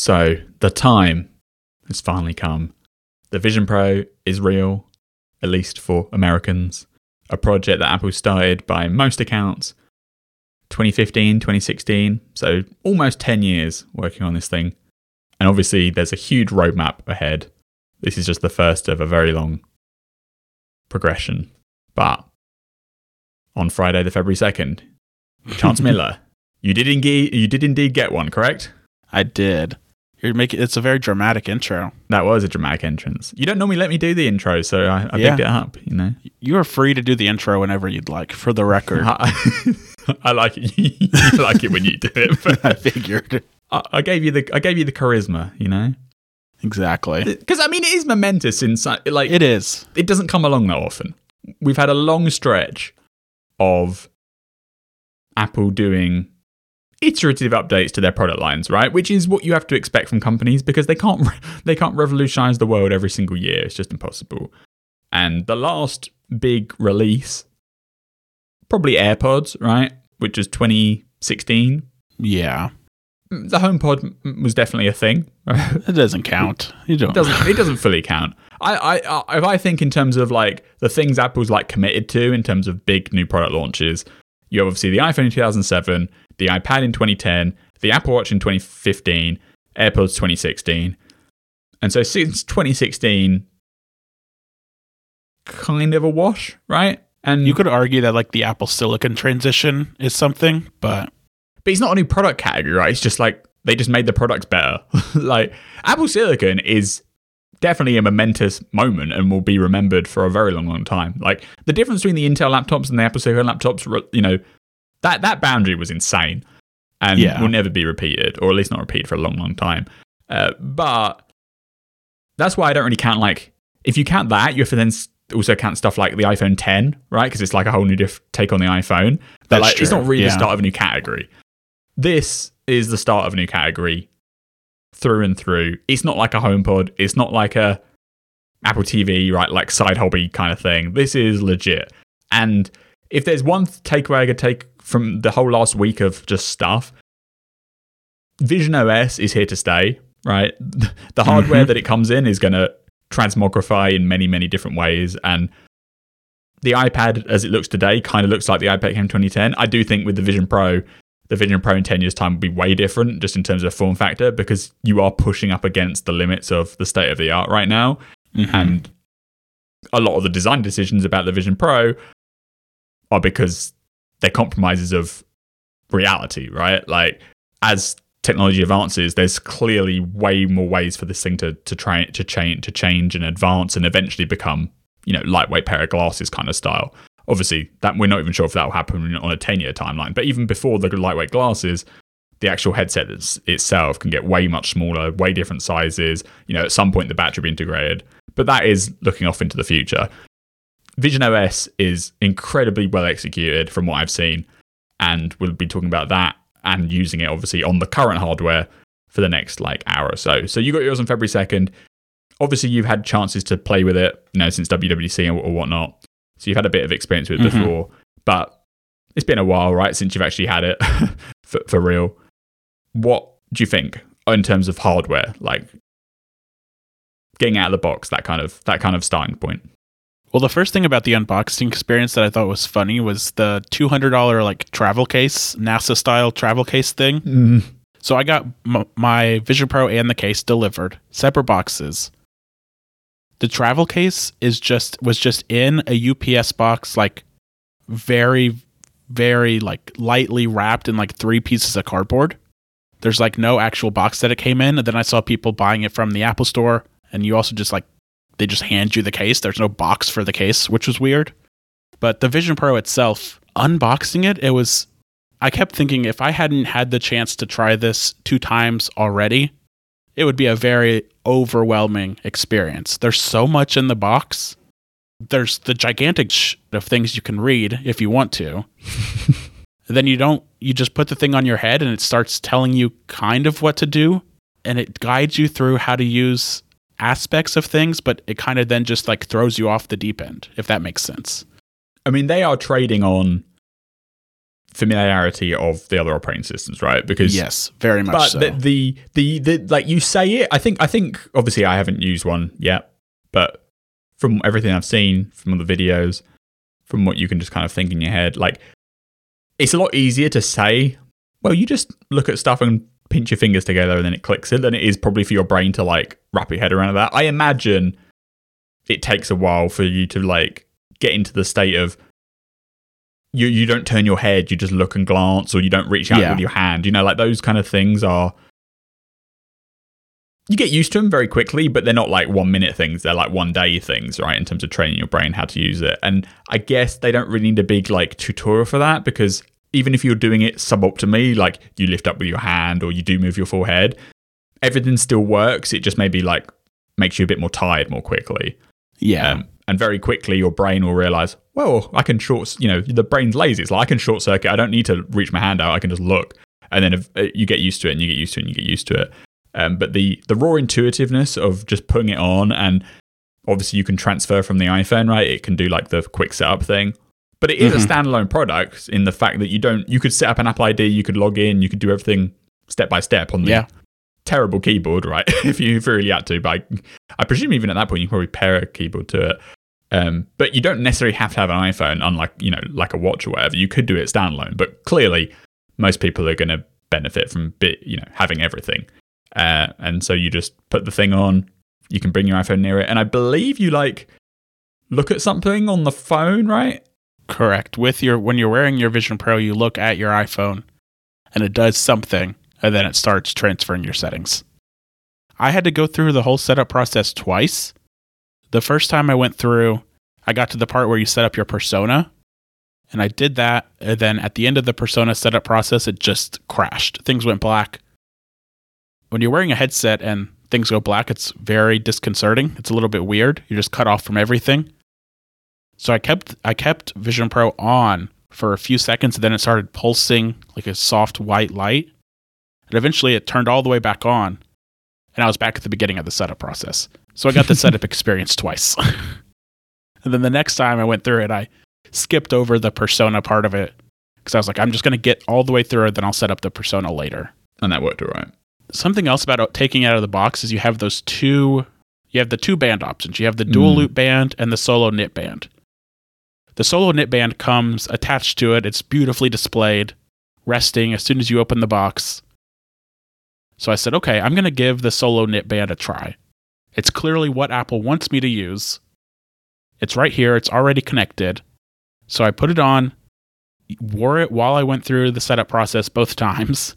So the time has finally come. The Vision Pro is real, at least for Americans. A project that Apple started by most accounts 2015, 2016. So almost 10 years working on this thing. And obviously, there's a huge roadmap ahead. This is just the first of a very long progression. But on Friday, the February 2nd, Chance Miller, you did, indeed, you did indeed get one, correct? I did. You're making it's a very dramatic intro. That was a dramatic entrance. You don't normally let me do the intro, so I, I Yeah. picked it up. You know, You are free to do the intro whenever you'd like, for the record. I, I like it. you like it when you do it. I figured. I, I gave you the I gave you the charisma. You know, Exactly. Uh, because I mean, it is momentous in si- like It is. it doesn't come along that often. We've had a long stretch of Apple doing iterative updates to their product lines, right? Which is what you have to expect from companies because they can't they can't revolutionize the world every single year. It's just impossible. And the last big release probably AirPods, right? Which was 2016. Yeah. The HomePod was definitely a thing. It doesn't count. You don't. It doesn't it doesn't fully count. I, I, I if I think in terms of like the things Apple's like committed to in terms of big new product launches, you have obviously the iPhone in 2007, the iPad in 2010, the Apple Watch in 2015, AirPods 2016, and so since 2016, kind of a wash, right? And You could argue that like the Apple Silicon transition is something, but But it's not a new product category, right? It's just like they just made the products better. like Apple Silicon is definitely a momentous moment and will be remembered for a very long, long time. Like the difference between the Intel laptops and the Apple Silicon laptops, you know, that that boundary was insane and Yeah. will never be repeated, or at least not repeated for a long, long time. Uh, but that's why I don't really count like if you count that, you have to then also count stuff like the iPhone 10, right? Because it's like a whole new diff- take on the iPhone. But That's like, it's not really the start of a new category. This is the start of a new category through and through. It's not like a HomePod. It's not like a Apple TV, right? Like side hobby kind of thing. This is legit. And if there's one takeaway I could take from the whole last week of just stuff, Vision OS is here to stay, right? The hardware Mhm. that it comes in is going to transmogrify in many, many different ways. And the iPad, as it looks today, kind of looks like the iPad came 2010. I do think with the Vision Pro, the Vision Pro in 10 years' time will be way different just in terms of form factor because you are pushing up against the limits of the state of the art right now. Mhm. And a lot of the design decisions about the Vision Pro are because they're compromises of reality, right? Like as technology advances, there's clearly way more ways for this thing to to try to change to change and advance and eventually become, you know, lightweight pair of glasses kind of style. Obviously, that we're not even sure if that will happen on a 10 year timeline. But even before the lightweight glasses, the actual headset it's- itself can get way much smaller, way different sizes. You know, at some point the battery will be integrated. But that is looking off into the future. Vision OS is incredibly well executed from what I've seen, and we'll be talking about that and using it obviously on the current hardware for the next like hour or so. So you got yours on February second. Obviously, you've had chances to play with it, you know, since WWDC or, or whatnot. So you've had a bit of experience with it Mhm. before, but it's been a while, right, since you've actually had it for, for real. What do you think in terms of hardware, like getting out of the box, that kind of that kind of starting point? Well, the first thing about the unboxing experience that I thought was funny was the two hundred dollar like travel case, NASA style travel case thing. Mm. So I got m- my Vision Pro and the case delivered, separate boxes. The travel case is just was just in a UPS box, like very, very like lightly wrapped in like three pieces of cardboard. There's like no actual box that it came in, and then I saw people buying it from the Apple Store, and you also just like they just hand you the case. There's no box for the case, which was weird. But the Vision Pro itself, unboxing it, it was I kept thinking if I hadn't had the chance to try this two times already, it would be a very overwhelming experience. There's so much in the box. There's the gigantic sh- of things you can read if you want to. then you don't, you just put the thing on your head and it starts telling you kind of what to do. And it guides you through how to use aspects of things, but it kind of then just like throws you off the deep end, if that makes sense. I mean, they are trading on familiarity of the other operating systems, right? Because yes, very much but so. the, the the the like you say it, I think I think obviously I haven't used one yet, but from everything I've seen from the videos, from what you can just kind of think in your head, like it's a lot easier to say, well, you just look at stuff and pinch your fingers together and then it clicks it than it is probably for your brain to like wrap your head around that. I imagine it takes a while for you to like get into the state of you you don't turn your head, you just look and glance, or you don't reach out Yeah. with your hand. You know, like those kind of things are. You get used to them very quickly, but they're not like one minute things. They're like one day things, right? In terms of training your brain how to use it. And I guess they don't really need a big like tutorial for that because even if you're doing it suboptimally, like you lift up with your hand or you do move your forehead, everything still works. It just maybe like makes you a bit more tired more quickly. yeah, Um, and very quickly, your brain will realize, well, I can short, you know, the brain's lazy. It's like I can short circuit. I don't need to reach my hand out. I can just look. And then if, uh, you get used to it and you get used to it and you get used to it. Um, but the, the raw intuitiveness of just putting it on and obviously you can transfer from the iPhone, right? It can do like the quick setup thing. But it is a standalone product in the fact that you don't, you could set up an Apple ID, you could log in, you could do everything step by step on the yeah, terrible keyboard, right? if you if you really had to, but I, I presume even at that point you probably pair a keyboard to it. Um, but you don't necessarily have to have an iPhone, unlike you know, like a watch or whatever. You could do it standalone, but clearly most people are going to benefit from bit, you know, having everything. Uh, and so you just put the thing on. You can bring your iPhone near it, and I believe you like look at something on the phone, right? Correct. With your when you're wearing your Vision Pro, you look at your iPhone, and it does something, and then it starts transferring your settings. I had to go through the whole setup process twice. The first time I went through, I got to the part where you set up your persona, and I did that. And then at the end of the persona setup process, it just crashed. Things went black. When you're wearing a headset and things go black, it's very disconcerting. It's a little bit weird. You're just cut off from everything. So I kept I kept Vision Pro on for a few seconds, and then it started pulsing like a soft white light. And eventually, it turned all the way back on, and I was back at the beginning of the setup process. So I got the setup experience twice. and then the next time I went through it, I skipped over the persona part of it because I was like, I'm just going to get all the way through it, then I'll set up the persona later. And that worked all right. Something else about taking it out of the box is you have those two, you have the two band options. You have the dual Mm. loop band and the solo knit band. The solo knit band comes attached to it. It's beautifully displayed, resting as soon as you open the box. So I said, okay, I'm going to give the solo knit band a try. It's clearly what Apple wants me to use. It's right here, it's already connected. So I put it on, wore it while I went through the setup process both times,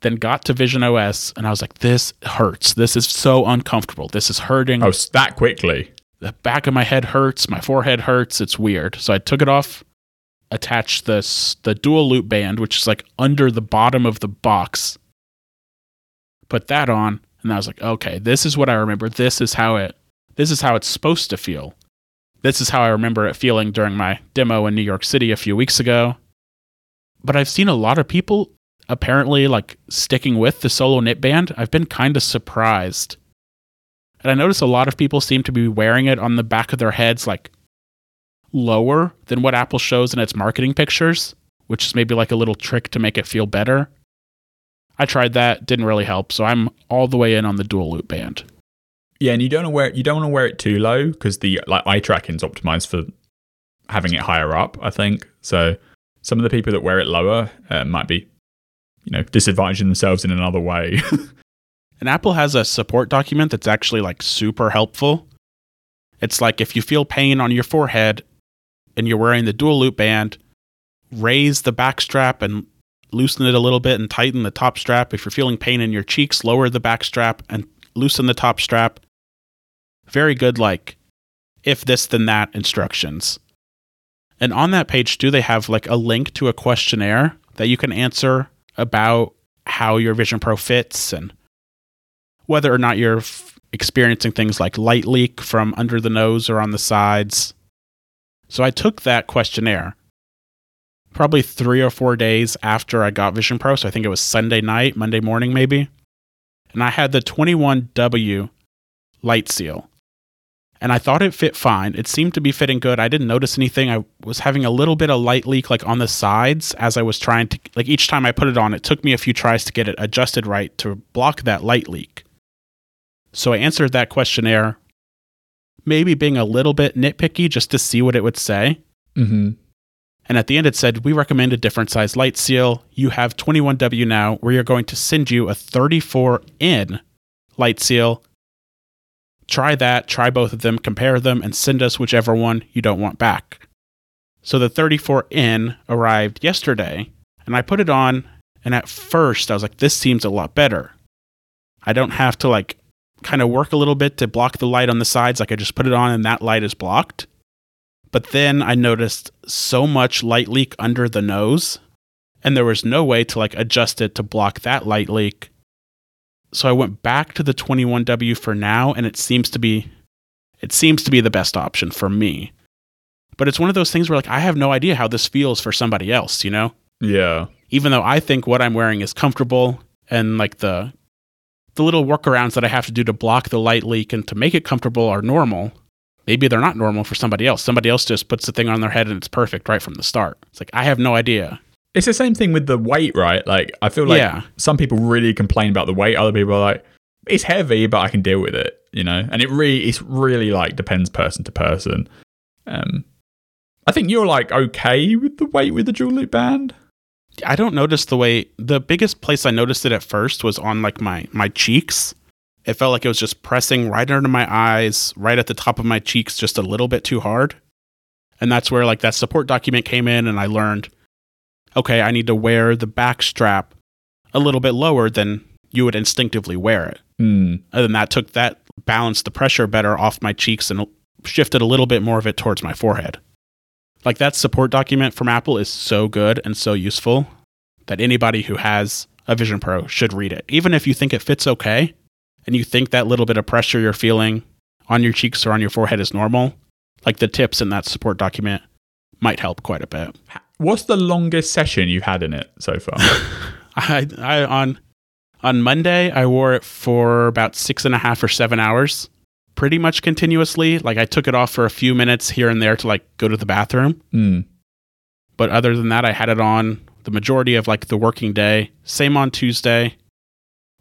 then got to Vision OS, and I was like, this hurts. This is so uncomfortable. This is hurting Oh, that quickly. The back of my head hurts, my forehead hurts. It's weird. So I took it off, attached this the dual loop band, which is like under the bottom of the box. Put that on, and I was like, okay, this is what I remember. This is how it this is how it's supposed to feel. This is how I remember it feeling during my demo in New York City a few weeks ago. But I've seen a lot of people apparently like sticking with the solo knit band. I've been kind of surprised. And I notice a lot of people seem to be wearing it on the back of their heads, like lower than what Apple shows in its marketing pictures, which is maybe like a little trick to make it feel better. I tried that, didn't really help, so I'm all the way in on the dual loop band. Yeah, and you don't wear you don't want to wear it too low because the like eye tracking's optimized for having it higher up. I think so. Some of the people that wear it lower uh, might be, you know, disadvantaging themselves in another way. And Apple has a support document that's actually like super helpful. It's like if you feel pain on your forehead and you're wearing the dual loop band, raise the back strap and loosen it a little bit and tighten the top strap. If you're feeling pain in your cheeks, lower the back strap and loosen the top strap. Very good, like if this, then that instructions. And on that page, do they have like a link to a questionnaire that you can answer about how your Vision Pro fits and whether or not you're f- experiencing things like light leak from under the nose or on the sides. So I took that questionnaire probably three or four days after I got Vision Pro. So I think it was Sunday night, Monday morning, maybe. And I had the 21W light seal. and I thought it fit fine. It seemed to be fitting good. I didn't notice anything. I was having a little bit of light leak like on the sides as I was trying to like each time I put it on, it took me a few tries to get it adjusted right to block that light leak. So I answered that questionnaire, maybe being a little bit nitpicky just to see what it would say. Mm-hmm. And at the end, it said, We recommend a different size light seal. You have 21W now. We are going to send you a 34 in light seal. Try that, try both of them, compare them, and send us whichever one you don't want back. So the 34N arrived yesterday, and I put it on. And at first, I was like, This seems a lot better. I don't have to like kind of work a little bit to block the light on the sides. Like I just put it on, and that light is blocked. But then I noticed so much light leak under the nose, and there was no way to like adjust it to block that light leak. So I went back to the 21W for now, and it seems to be it seems to be the best option for me. But it's one of those things where like I have no idea how this feels for somebody else, you know? Yeah. Even though I think what I'm wearing is comfortable and like the the little workarounds that I have to do to block the light leak and to make it comfortable are normal maybe they're not normal for somebody else. Somebody else just puts the thing on their head and it's perfect right from the start. It's like I have no idea. It's the same thing with the weight, right? Like I feel like Yeah. some people really complain about the weight. Other people are like, it's heavy, but I can deal with it, you know. And it really, it's really like depends person to person. Um, I think you're like okay with the weight with the dual loop band. I don't notice the way the biggest place I noticed it at first was on like my my cheeks. It felt like it was just pressing right under my eyes, right at the top of my cheeks just a little bit too hard. And that's where like that support document came in and I learned okay, I need to wear the back strap a little bit lower than you would instinctively wear it. Hmm. And then that took that balanced the pressure better off my cheeks and shifted a little bit more of it towards my forehead. Like that support document from Apple is so good and so useful that anybody who has a Vision Pro should read it. Even if you think it fits okay and you think that little bit of pressure you're feeling on your cheeks or on your forehead is normal, like the tips in that support document might help quite a bit. What's the longest session you've had in it so far? I, I on on Monday I wore it for about six and a half or seven hours, pretty much continuously. Like I took it off for a few minutes here and there to like go to the bathroom, Hmm. but other than that, I had it on the majority of like the working day. Same on Tuesday,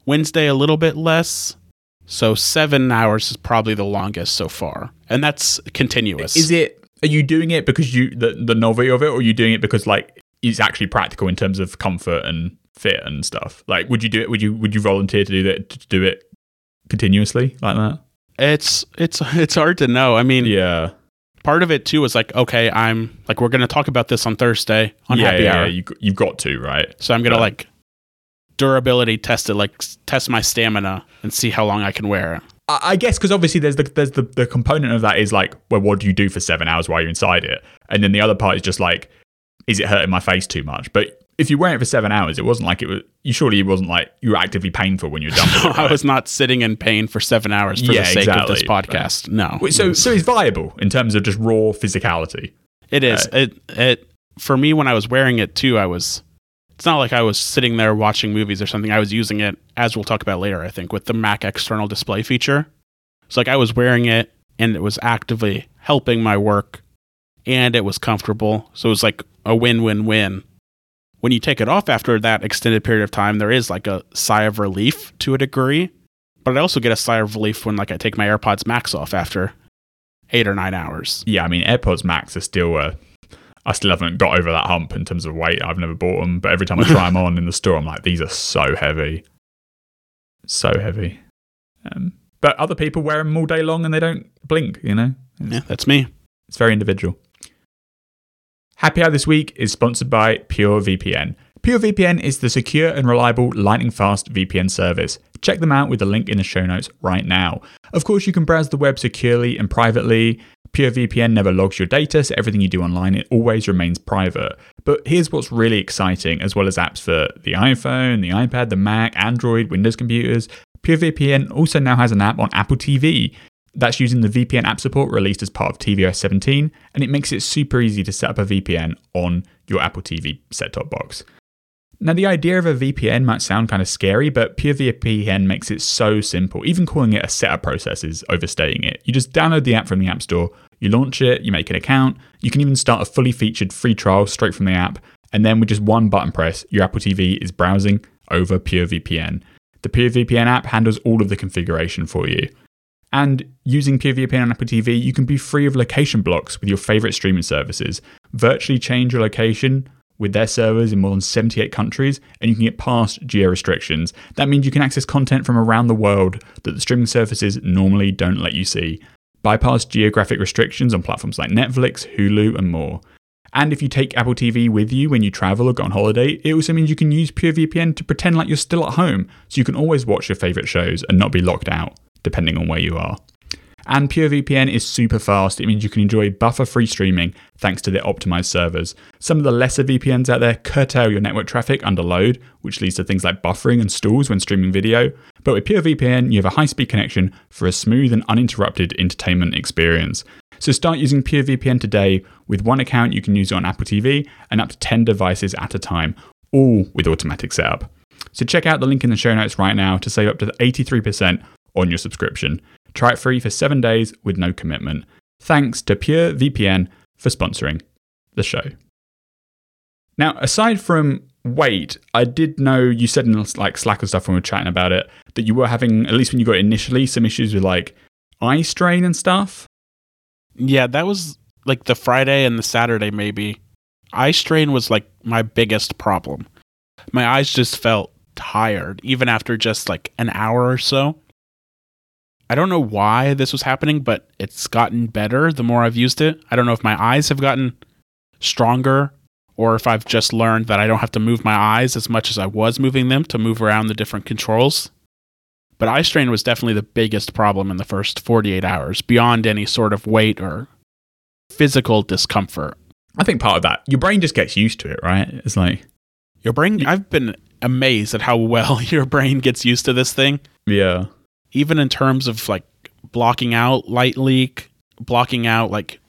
Wednesday a little bit less. So seven hours is probably the longest so far, and that's continuous. Is it? Are you doing it because you the the novelty of it, or are you doing it because like it's actually practical in terms of comfort and fit and stuff? Like, would you do it? Would you would you volunteer to do that to do it continuously like that? It's it's it's hard to know. I mean, Yeah. part of it too was like, okay, I'm like, we're gonna talk about this on Thursday on yeah, Happy yeah, Hour. yeah, You you've got to right. So I'm gonna Yeah. like durability test it, like test my stamina and see how long I can wear it. I I guess because obviously there's the there's the, the component of that is like, well, what do you do for seven hours while you're inside it? And then the other part is just like, is it hurting my face too much? But if you're wearing it for seven hours, it wasn't like it was. You surely it wasn't like you were actively painful when you're done. It, I was not sitting in pain for seven hours for Yeah, the sake of this exactly. podcast. No, So so it's viable in terms of just raw physicality. it is. It it for me when I was wearing it too. I was. It's not like I was sitting there watching movies or something. I was using it, as we'll talk about later. I think with the Mac external display feature. So like I was wearing it, and it was actively helping my work, and it was comfortable. So it was like a win-win-win. When you take it off after that extended period of time, there is like a sigh of relief to a degree. But I also get a sigh of relief when like I take my AirPods Max off after eight or nine hours. Yeah, I mean AirPods Max are still. Uh, I still haven't got over that hump in terms of weight. I've never bought them, but every time I try them on in the store, I'm like, these are so heavy, so heavy. Um, but other people wear them all day long and they don't blink. You know, Yeah, that's me. It's very individual. Happy Hour this week is sponsored by PureVPN. PureVPN is the secure and reliable lightning fast VPN service. Check them out with the link in the show notes right now. Of course, you can browse the web securely and privately. PureVPN never logs your data, so everything you do online it always remains private. But here's what's really exciting, as well as apps for the iPhone, the iPad, the Mac, Android, Windows computers. PureVPN also now has an app on Apple TV. That's using the VPN app support released as part of tvOS 17, and it makes it super easy to set up a VPN on your Apple TV set top box. Now, the idea of a VPN might sound kind of scary, but PureVPN makes it so simple. Even calling it a setup process is overstating it. You just download the app from the App Store, you launch it, you make an account, you can even start a fully featured free trial straight from the app, and then with just one button press, your Apple TV is browsing over PureVPN. The PureVPN app handles all of the configuration for you. And using PureVPN on Apple TV, you can be free of location blocks with your favorite streaming services. Virtually change your location with their servers in more than 78 countries, and you can get past geo restrictions. That means you can access content from around the world that the streaming services normally don't let you see. Bypass geographic restrictions on platforms like Netflix, Hulu, and more. And if you take Apple TV with you when you travel or go on holiday, it also means you can use PureVPN to pretend like you're still at home, so you can always watch your favorite shows and not be locked out, depending on where you are. And PureVPN is super fast. It means you can enjoy buffer free streaming thanks to their optimized servers. Some of the lesser VPNs out there curtail your network traffic under load, which leads to things like buffering and stalls when streaming video. But with PureVPN, you have a high speed connection for a smooth and uninterrupted entertainment experience. So start using PureVPN today. With one account, you can use on Apple TV and up to 10 devices at a time, all with automatic setup. So check out the link in the show notes right now to save up to 83% on your subscription. Try it free for seven days with no commitment. Thanks to PureVPN for sponsoring the show. Now, aside from weight, I did know you said in like Slack and stuff when we were chatting about it that you were having, at least when you got initially, some issues with like eye strain and stuff. Yeah, that was like the Friday and the Saturday, maybe. Eye strain was like my biggest problem. My eyes just felt tired, even after just like an hour or so. I don't know why this was happening, but it's gotten better the more I've used it. I don't know if my eyes have gotten stronger or if I've just learned that I don't have to move my eyes as much as I was moving them to move around the different controls. But eye strain was definitely the biggest problem in the first 48 hours, beyond any sort of weight or physical discomfort. I think part of that, your brain just gets used to it, right? It's like your brain, I've been amazed at how well your brain gets used to this thing. Yeah even in terms of like blocking out light leak, blocking out like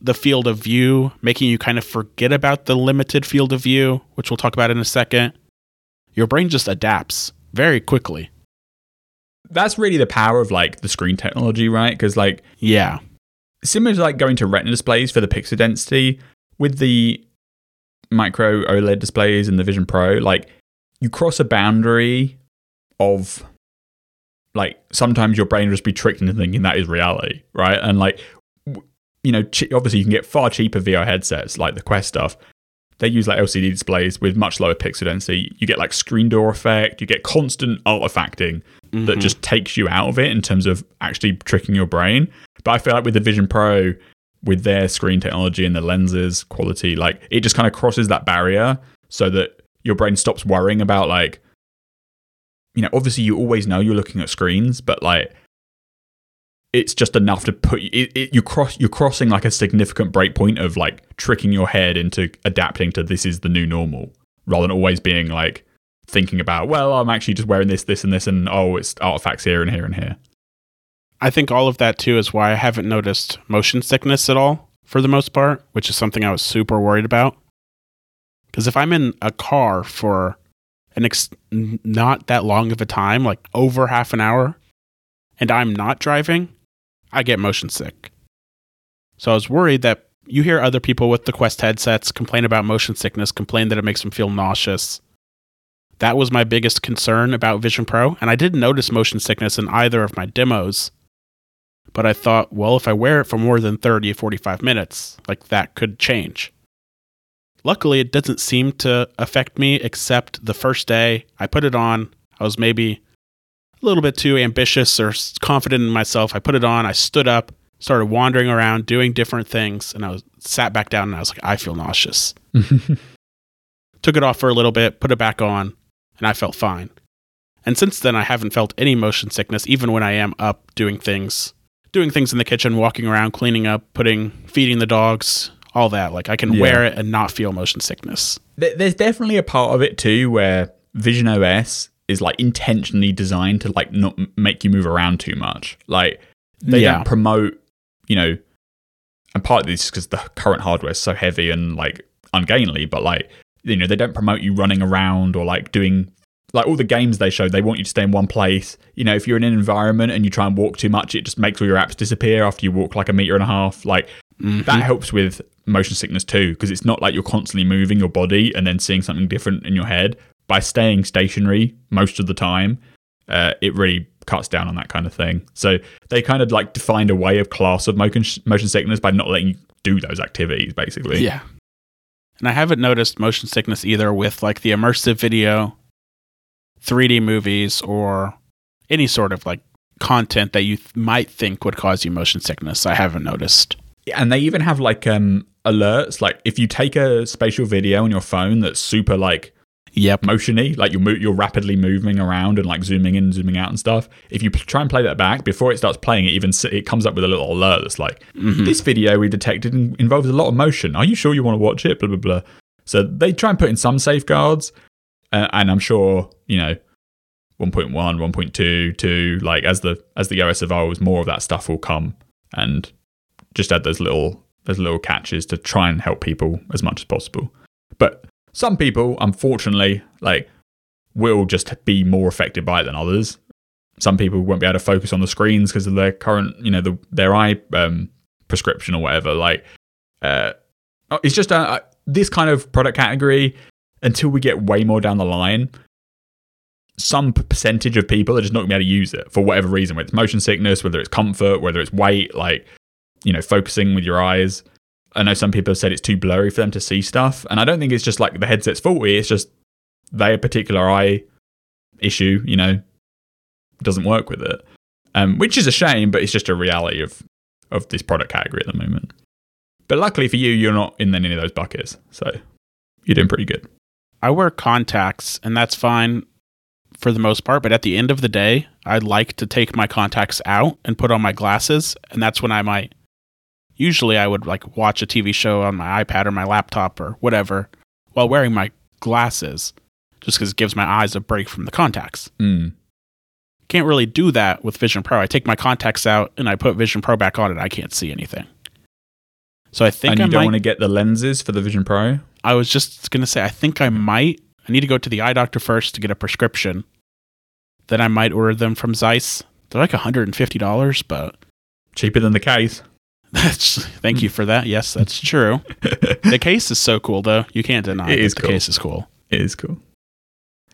the field of view, making you kind of forget about the limited field of view, which we'll talk about in a second. Your brain just adapts very quickly. That's really the power of like the screen technology, right? Because like yeah, similar to like going to retina displays for the pixel density with the micro OLED displays and the Vision Pro, like you cross a boundary of like sometimes your brain will just be tricked into thinking that is reality, right? And like, you know, obviously you can get far cheaper VR headsets like the Quest stuff. They use like LCD displays with much lower pixel density. You get like screen door effect. You get constant artifacting mm-hmm. that just takes you out of it in terms of actually tricking your brain. But I feel like with the Vision Pro, with their screen technology and the lenses quality, like it just kind of crosses that barrier so that your brain stops worrying about like you know, obviously you always know you're looking at screens, but like it's just enough to put it, it, you cross you're crossing like a significant breakpoint of like tricking your head into adapting to this is the new normal rather than always being like thinking about well I'm actually just wearing this this and this and oh it's artifacts here and here and here. I think all of that too is why I haven't noticed motion sickness at all for the most part, which is something I was super worried about. Because if I'm in a car for an ex- not that long of a time, like over half an hour, and I'm not driving, I get motion sick. So I was worried that you hear other people with the Quest headsets complain about motion sickness, complain that it makes them feel nauseous. That was my biggest concern about Vision Pro, and I didn't notice motion sickness in either of my demos. But I thought, well, if I wear it for more than 30 or 45 minutes, like that could change. Luckily, it doesn't seem to affect me except the first day I put it on. I was maybe a little bit too ambitious or confident in myself. I put it on, I stood up, started wandering around, doing different things, and I was sat back down and I was like, I feel nauseous. Took it off for a little bit, put it back on, and I felt fine. And since then, I haven't felt any motion sickness, even when I am up doing things, doing things in the kitchen, walking around, cleaning up, putting, feeding the dogs, all that. Like I can yeah. wear it and not feel motion sickness. There's definitely a part of it too where Vision OS is like intentionally designed to like not make you move around too much. Like they yeah. don't promote, you know, and part of this is because the current hardware is so heavy and like ungainly, but like you know they don't promote you running around or like doing like all the games they show they want you to stay in one place you know if you're in an environment and you try and walk too much it just makes all your apps disappear after you walk like a meter and a half like Mhm. that helps with motion sickness too because it's not like you're constantly moving your body and then seeing something different in your head by staying stationary most of the time uh, it really cuts down on that kind of thing so they kind of like defined a way of class of motion, motion sickness by not letting you do those activities basically Yeah. And I haven't noticed motion sickness either with like the immersive video, 3D movies, or any sort of like content that you th- might think would cause you motion sickness. I haven't noticed. and they even have like um alerts like if you take a spatial video on your phone that's super like Yep. motiony like you're mo- you're rapidly moving around and like zooming in zooming out and stuff if you p- try and play that back before it starts playing it even s- it comes up with a little alert that's like Mhm. this video we detected in- involves a lot of motion are you sure you want to watch it blah blah blah so they try and put in some safeguards uh, and i'm sure you know 1.1 1.2 2 like as the as the os evolves more of that stuff will come and just add those little those little catches to try and help people as much as possible. But some people unfortunately like will just be more affected by it than others. Some people won't be able to focus on the screens because of their current you know the, their eye um, prescription or whatever. Like uh, it's just uh, this kind of product category until we get way more down the line some percentage of people are just not going to be able to use it for whatever reason whether it's motion sickness whether it's comfort whether it's weight like you know focusing with your eyes i know some people have said it's too blurry for them to see stuff and i don't think it's just like the headset's faulty it's just their particular eye issue you know doesn't work with it um, which is a shame but it's just a reality of of this product category at the moment but luckily for you you're not in any of those buckets so you're doing pretty good I wear contacts, and that's fine for the most part. But at the end of the day, I like to take my contacts out and put on my glasses, and that's when I might. Usually, I would like watch a TV show on my iPad or my laptop or whatever while wearing my glasses, just because it gives my eyes a break from the contacts. mm. Can't really do that with Vision Pro. I take my contacts out and I put Vision Pro back on, and I can't see anything. So I think and I you don't might. want to get the lenses for the vision pro I was just gonna say, I think I might. I need to go to the eye doctor first to get a prescription. Then I might order them from Zeiss. They're like hundred and fifty dollars, but cheaper than the case that's thank you for that. Yes, that's true. the case is so cool, though. You can't deny It that is the cool. case is cool. It is cool.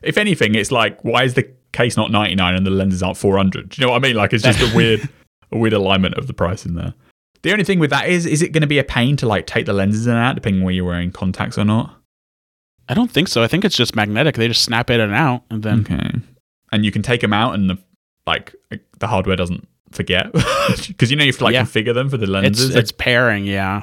If anything, it's like, why is the case not 99 and the lenses aren't 400? Do you know what I mean? Like, it's just a weird, a weird alignment of the price in there. The only thing with that is, is it going to be a pain to like take the lenses in and out, depending where you're wearing contacts or not? I don't think so. I think it's just magnetic. They just snap in and out, and then Okay. And you can take them out, and the like the hardware doesn't forget because you know you have to like Yeah. configure them for the lenses. it's pairing. Yeah,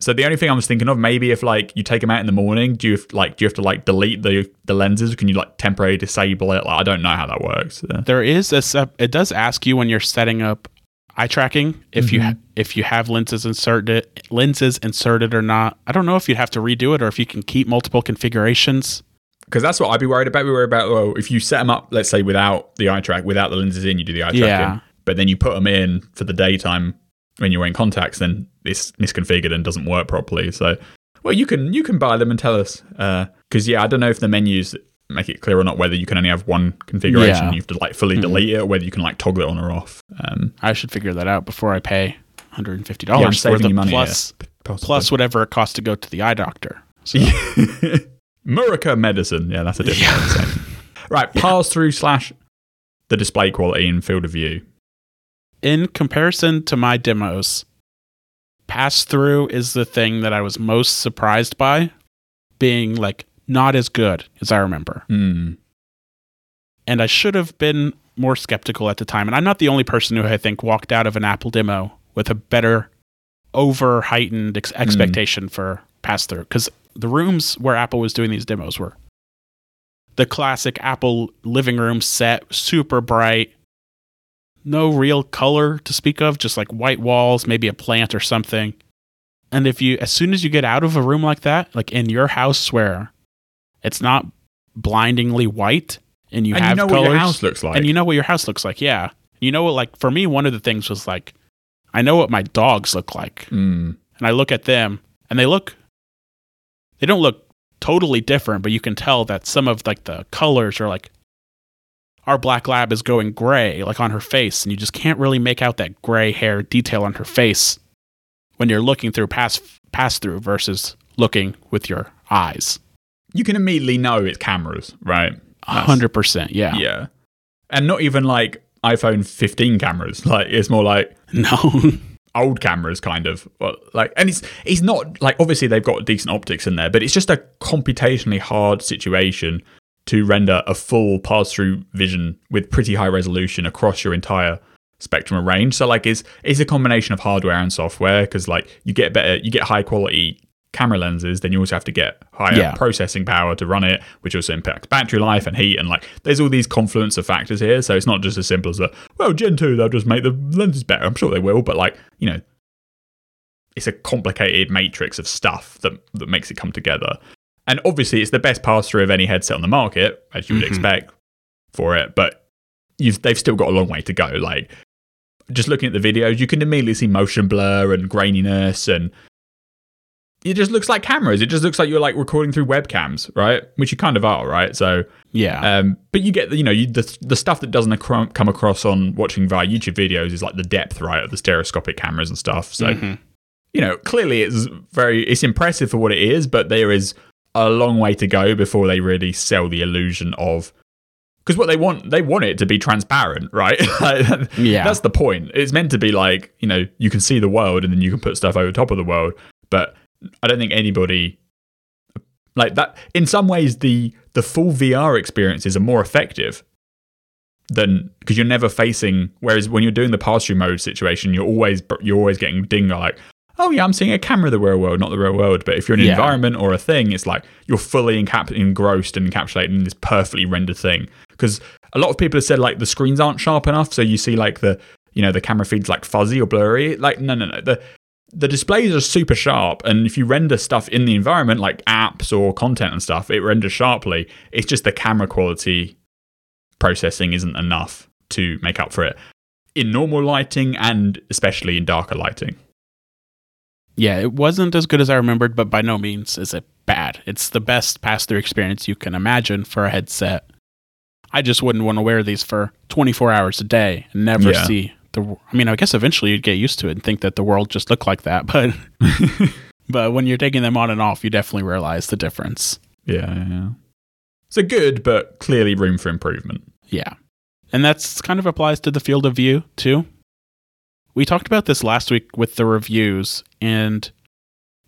So the only thing I was thinking of, maybe if like you take them out in the morning, do you have, like do you have to like delete the the lenses? Can you like temporarily disable it? Like I don't know how that works. There is a sep- it does ask you when you're setting up eye tracking if you Mhm. ha- if you have lenses inserted lenses inserted or not. I don't know if you'd have to redo it or if you can keep multiple configurations. Because that's what I'd be worried about. We worry about well, if you set them up, let's say without the eye track, without the lenses in, you do the eye Yeah. But then you put them in for the daytime when you're wearing contacts, then it's misconfigured and doesn't work properly. So, well, you can you can buy them and tell us. Because yeah, I don't know if the menus make it clear or not whether you can only have one configuration. Yeah. You have to like fully Mhm. delete it, or whether you can like toggle it on or off. Um, I should figure that out before I pay $150 Yeah, for saving the you money plus plus whatever it costs to go to the eye doctor. So, Murica medicine. Yeah, that's a different conversation. Right, pass through slash the display quality in field of view. In comparison to my demos, pass through is the thing that I was most surprised by being like not as good as I remember. Mm. And I should have been more skeptical at the time. And I'm not the only person who I think walked out of an Apple demo with a better over heightened ex- expectation for pass through because the rooms where Apple was doing these demos were the classic Apple living room set, super bright, no real color to speak of, just like white walls, maybe a plant or something. And if you, as soon as you get out of a room like that, like in your house where it's not blindingly white and you and have you know colors, what your house looks like. and you know what your house looks like, yeah. You know what, like for me, one of the things was like, I know what my dogs look like, Mm. and I look at them, and they look, they don't look totally different, but you can tell that some of like the colors are like our black lab is going gray, like on her face, and you just can't really make out that gray hair detail on her face when you're looking through pass pass through versus looking with your eyes. You can immediately know it's cameras, right? Hundred percent, yeah. Yeah. And not even like iPhone 15 cameras. Like it's more like No, old cameras kind of Well, like and it's it's not like obviously they've got decent optics in there but it's just a computationally hard situation to render a full pass-through vision with pretty high resolution across your entire spectrum of range so like it's it's a combination of hardware and software because like you get better you get high quality camera lenses then you also have to get higher Yeah. processing power to run it which also impacts battery life and heat and like there's all these confluence of factors here so it's not just as simple as a well gen 2 they'll just make the lenses better i'm sure they will but like you know it's a complicated matrix of stuff that that makes it come together. And obviously, it's the best pass through of any headset on the market, as you would Mhm. expect for it. But you've they've still got a long way to go. Like just looking at the videos, you can immediately see motion blur and graininess, and it just looks like cameras. It just looks like you're like recording through webcams, right? Which you kind of are, right? So yeah, um, but you get the, you know, you, the the stuff that doesn't come across on watching via YouTube videos is like the depth, right, of the stereoscopic cameras and stuff. So Mhm. you know, clearly it's very it's impressive for what it is, but there is a long way to go before they really sell the illusion of because what they want they want it to be transparent, right? Yeah. that's the point. It's meant to be like you know you can see the world and then you can put stuff over top of the world, but I don't think anybody like that. In some ways, the the full VR experiences are more effective than because you're never facing. Whereas when you're doing the pass through mode situation, you're always you're always getting dinged like, oh yeah, I'm seeing a camera of the real world, not the real world. But if you're in an Yeah. environment or a thing, it's like you're fully encap- engrossed and encapsulated in this perfectly rendered thing. Because a lot of people have said like the screens aren't sharp enough, so you see like the you know the camera feeds like fuzzy or blurry. Like no no no the the displays are super sharp and if you render stuff in the environment like apps or content and stuff it renders sharply it's just the camera quality processing isn't enough to make up for it in normal lighting and especially in darker lighting yeah, it wasn't as good as I remembered, but by no means is it bad. It's the best pass through experience you can imagine for a headset. I just wouldn't want to wear these for 24 hours a day and never Yeah. see the. I mean, I guess eventually you'd get used to it and think that the world just looked like that, but but when you're taking them on and off, you definitely realize the difference. yeah, yeah, yeah. so good but clearly room for improvement Yeah. And that's kind of applies to the field of view too. We talked about this last week with the reviews, and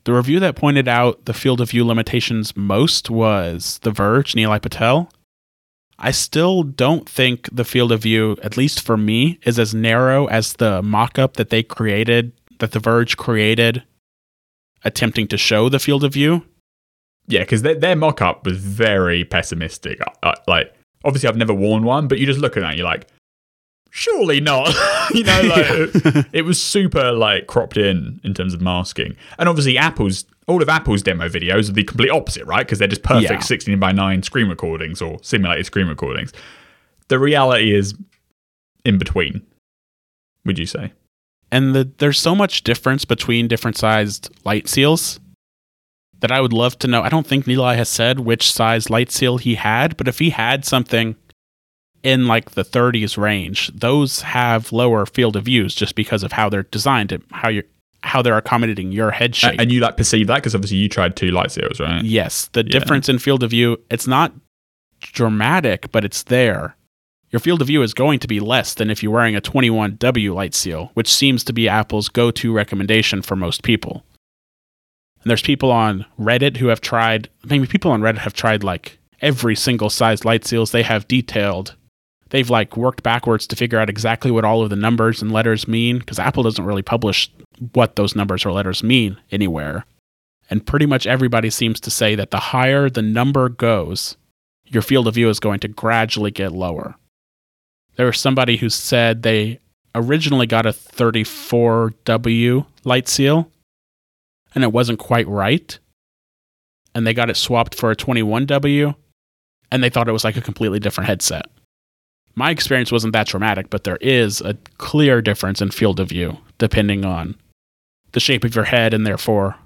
the review that pointed out the field of view limitations most was The Verge, Nilay Patel. I still don't think the field of view, at least for me, is as narrow as the mock up that they created, that The Verge created, attempting to show the field of view. yeah because their, their mock-up was very pessimistic like obviously i've never worn one but you just look at that and you're like surely not. You know like it was super like cropped in in terms of masking. And obviously apple's all of apple's demo videos are the complete opposite right? Because they're just perfect Yeah. 16 by 9 screen recordings or simulated screen recordings. The reality is in between would you say? And the, there's so much difference between different sized light seals that I would love to know. I don't think Nilay has said which size light seal he had, but if he had something in like the 30s range, those have lower field of views just because of how they're designed, and how you how they're accommodating your head shape. and you like perceive that because obviously you tried two light seals right Yes, the Yeah. difference in field of view, it's not dramatic, but it's there. Your field of view is going to be less than if you're wearing a 21W light seal, which seems to be Apple's go to recommendation for most people. And there's people on Reddit who have tried, maybe people on Reddit have tried like every single size light seals they have detailed. They've like worked backwards to figure out exactly what all of the numbers and letters mean because Apple doesn't really publish what those numbers or letters mean anywhere. And pretty much everybody seems to say that the higher the number goes, your field of view is going to gradually get lower. There was somebody who said they originally got a 34W light seal and it wasn't quite right. And they got it swapped for a 21W and they thought it was like a completely different headset. My experience wasn't that traumatic, but there is a clear difference in field of view depending on the shape of your head and therefore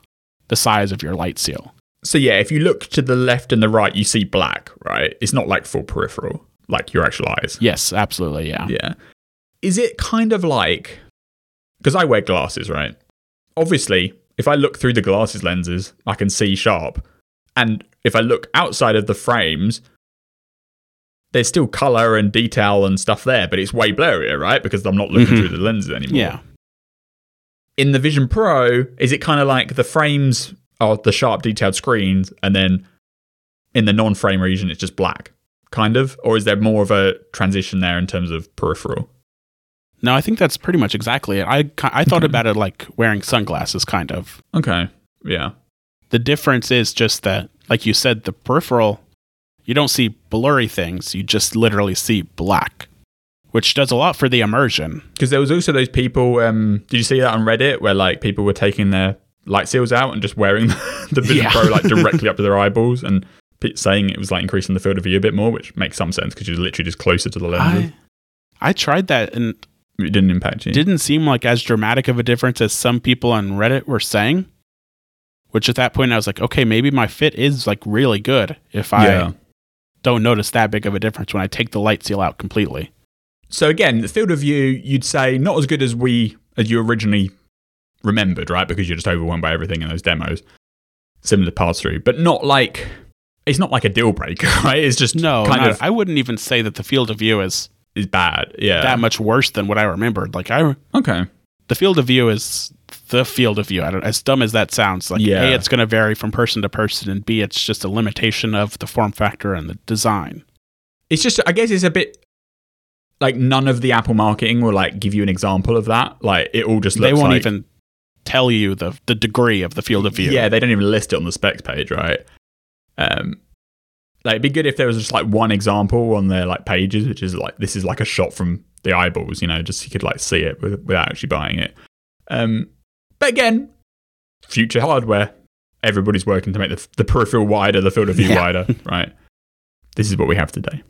the size of your light seal. So yeah, if you look to the left and the right, you see black, right? It's not like full peripheral, like your actual eyes. Yes, absolutely. Yeah. Yeah. Is it kind of like because I wear glasses, right? Obviously, if I look through the glasses lenses, I can see sharp. And if I look outside of the frames, there's still color and detail and stuff there, but it's way blurrier, right? Because I'm not looking Mhm. through the lenses anymore. Yeah. In the Vision Pro, is it kind of like the frames are the sharp detailed screens and then in the non-frame region it's just black? Kind of? Or is there more of a transition there in terms of peripheral? No, I think that's pretty much exactly it. I I thought about it like wearing sunglasses, kind of. Okay. Yeah. The difference is just that, like you said, the peripheral, you don't see blurry things. You just literally see black, which does a lot for the immersion. Because there was also those people. Um, did you see that on Reddit where like people were taking their light seals out and just wearing the Vision Yeah. Pro like directly up to their eyeballs and saying it was like increasing the field of view a bit more, which makes some sense because you're literally just closer to the lenses. I I tried that and it didn't impact you. it didn't seem like as dramatic of a difference as some people on Reddit were saying. Which at that point I was like, okay, maybe my fit is like really good if I Yeah. Don't notice that big of a difference when I take the light seal out completely. So again, the field of view, you'd say not as good as we as you originally remembered, right? Because you're just overwhelmed by everything in those demos. Similar to pass through, but not like it's not like a deal breaker, right? It's just No, kind of I wouldn't even say that the field of view is is bad. Yeah. that much worse than what I remembered. Like I, okay. the field of view is the field of view. I don't, as dumb as that sounds, like Yeah. a, it's going to vary from person to person, and b, it's just a limitation of the form factor and the design. It's just I guess it's a bit like none of the Apple marketing will like give you an example of that. Like it all just They won't like- even tell you the the degree of the field of view. Yeah, they don't even list it on the specs page, right? Um, like it'd be good if there was just like one example on their like pages, which is like this is like a shot from the eyeballs, you know, just you could like see it with, without actually buying it. Um, but again, future hardware, everybody's working to make the, the peripheral wider, the field of view Yeah. wider, right? This is what we have today.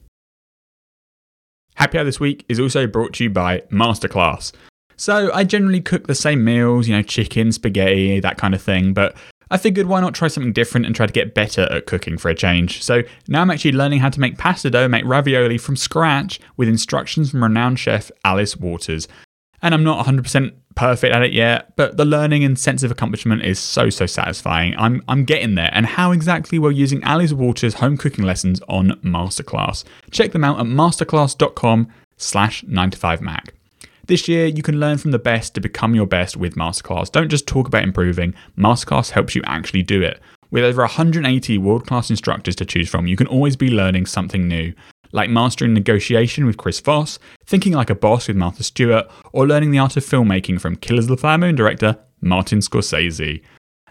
Happy Hour this week is also brought to you by Masterclass. So I generally cook the same meals, you know, chicken, spaghetti, that kind of thing, but I figured why not try something different and try to get better at cooking for a change. So now I'm actually learning how to make pasta dough, make ravioli from scratch with instructions from renowned chef Alice Waters. And I'm not 100% perfect at it yet, but the learning and sense of accomplishment is so so satisfying. I'm I'm getting there. And how exactly we're using Alice Waters home cooking lessons on Masterclass. Check them out at masterclass.com slash 9to5mac. This year, you can learn from the best to become your best with Masterclass. Don't just talk about improving, Masterclass helps you actually do it. With over 180 world class instructors to choose from, you can always be learning something new, like mastering negotiation with Chris Voss, thinking like a boss with Martha Stewart, or learning the art of filmmaking from Killers of the Flower Moon director Martin Scorsese.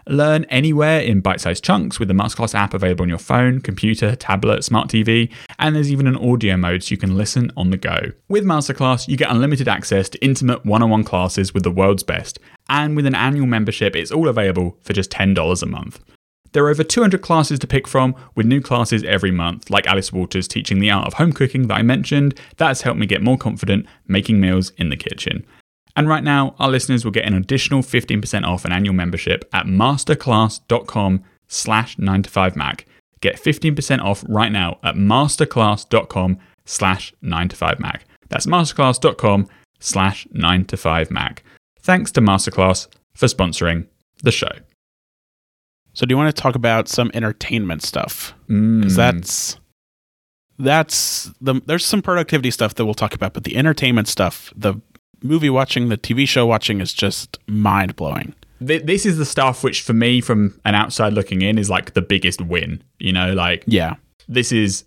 Learn anywhere in bite sized chunks with the Masterclass app available on your phone, computer, tablet, smart TV, and there's even an audio mode so you can listen on the go. With Masterclass, you get unlimited access to intimate one on one classes with the world's best, and with an annual membership, it's all available for just $10 a month. There are over 200 classes to pick from, with new classes every month, like Alice Waters teaching the art of home cooking that I mentioned. That has helped me get more confident making meals in the kitchen. And right now, our listeners will get an additional 15% off an annual membership at masterclass.com slash 9to5mac. Get 15% off right now at masterclass.com slash 9to5mac. That's masterclass.com slash 9to5mac. Thanks to Masterclass for sponsoring the show. So do you want to talk about some entertainment stuff? Mm. Because that's that's the there's some productivity stuff that we'll talk about, but the entertainment stuff, the movie watching, the TV show watching is just mind blowing. This is the stuff which, for me, from an outside looking in, is like the biggest win. You know, like Yeah. this is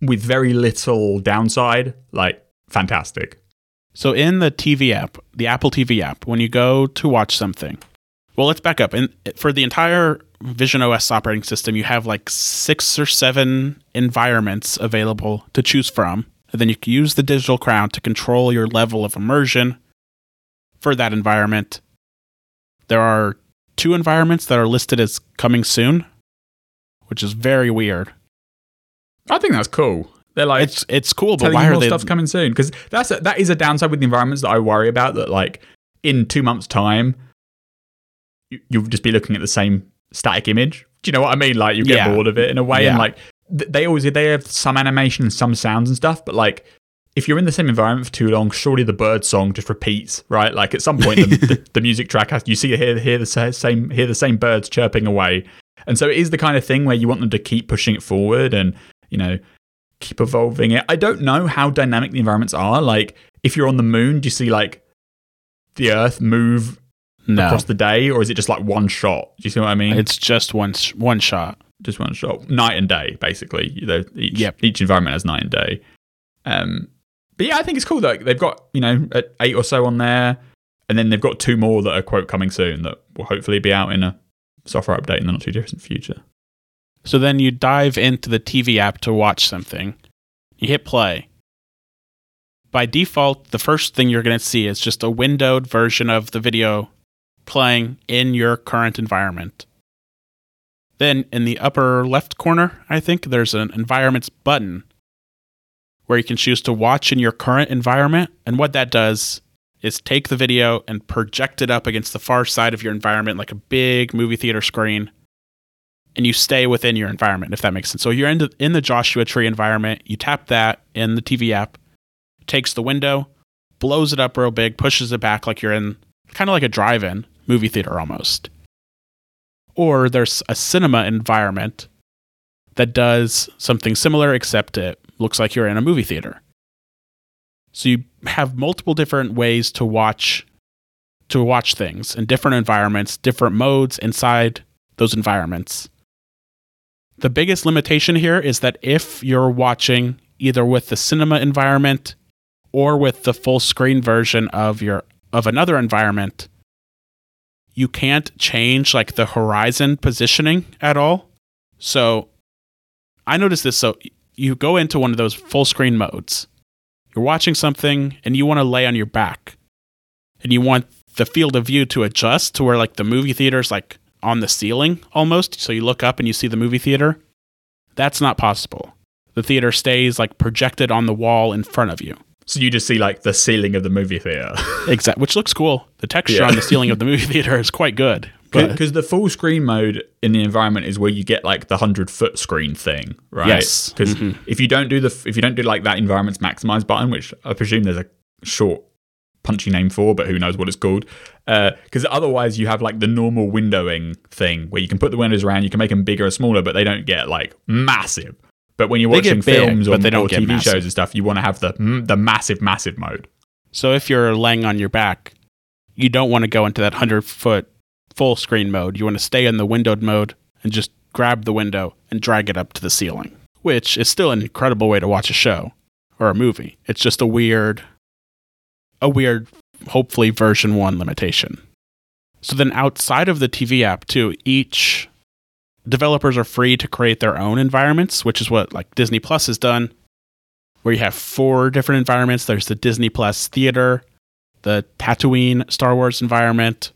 with very little downside, like fantastic. So in the TV app, the Apple TV app, when you go to watch something, well, let's back up. And for the entire Vision OS operating system, you have like six or seven environments available to choose from. And then you can use the digital crown to control your level of immersion for that environment. There are two environments that are listed as coming soon, which is very weird. I think that's cool. They're like It's it's cool, but why are they? stuff's coming soon because that's a, that is a downside with the environments that I worry about. That like in two months' time, you'll just be looking at the same static image. Do you know what I mean? Like you get Yeah. bored of it in a way, and like they always they have some animation and some sounds and stuff, but like. If you're in the same environment for too long, surely the bird song just repeats, right? Like at some point, the, the, the music track has you see hear hear the same hear the same birds chirping away, and so it is the kind of thing where you want them to keep pushing it forward and you know keep evolving it. I don't know how dynamic the environments are. Like if you're on the moon, do you see like the Earth move No, across the day, or is it just like one shot? Do you see what I mean? it's just one sh- one shot. just one shot, night and day, basically. You know, each Yep. each environment has night and day. Um, but yeah, I think it's cool that they've got you know eight or so on there, and then they've got two more that are quote coming soon that will hopefully be out in a software update in the not too distant future. So then you dive into the TV app to watch something. You hit play. By default, the first thing you're going to see is just a windowed version of the video playing in your current environment. Then in the upper left corner, I think there's an environments button where you can choose to watch in your current environment. And what that does is take the video and project it up against the far side of your environment like a big movie theater screen and you stay within your environment, if that makes sense. So you're in the, in the Joshua Tree environment, you tap that in the TV app, takes the window, blows it up real big, pushes it back like you're in kind of like a drive in movie theater almost. Or there's a cinema environment that does something similar, except it looks like you're in a movie theater. So you have multiple different ways to watch to watch things in different environments, different modes inside those environments. The biggest limitation here is that if you're watching either with the cinema environment or with the full screen version of your of another environment, you can't change like the horizon positioning at all. So I noticed this so you go into one of those full screen modes. You're watching something and you want to lay on your back. And you want the field of view to adjust to where like the movie theater is like on the ceiling almost. So you look up and you see the movie theater. That's not possible. The theater stays like projected on the wall in front of you. So you just see like the ceiling of the movie theater. exactly, which looks cool. The texture Yeah. on the ceiling of the movie theater is quite good. But Because the full screen mode in the environment is where you get like the hundred foot screen thing, right? Yes. Because Mhm. if you don't do the if you don't do like that environment's maximize button, which I presume there's a short punchy name for, but who knows what it's called? Because otherwise you have like the normal windowing thing where you can put the windows around, you can make them bigger or smaller, but they don't get like massive. But when you're They watching big, films or, but they don't or TV massive. shows and stuff, you want to have the mm, the massive, massive mode. so if you're laying on your back, you don't want to go into that 100 foot full screen mode. You want to stay in the windowed mode and just grab the window and drag it up to the ceiling, which is still an incredible way to watch a show or a movie. It's just a weird, a weird, hopefully version one limitation. So then outside of the TV app too, each developers are free to create their own environments, which is what like Disney Plus has done, where you have four different environments. There's the Disney Plus theater, the Tatooine Star Wars environment,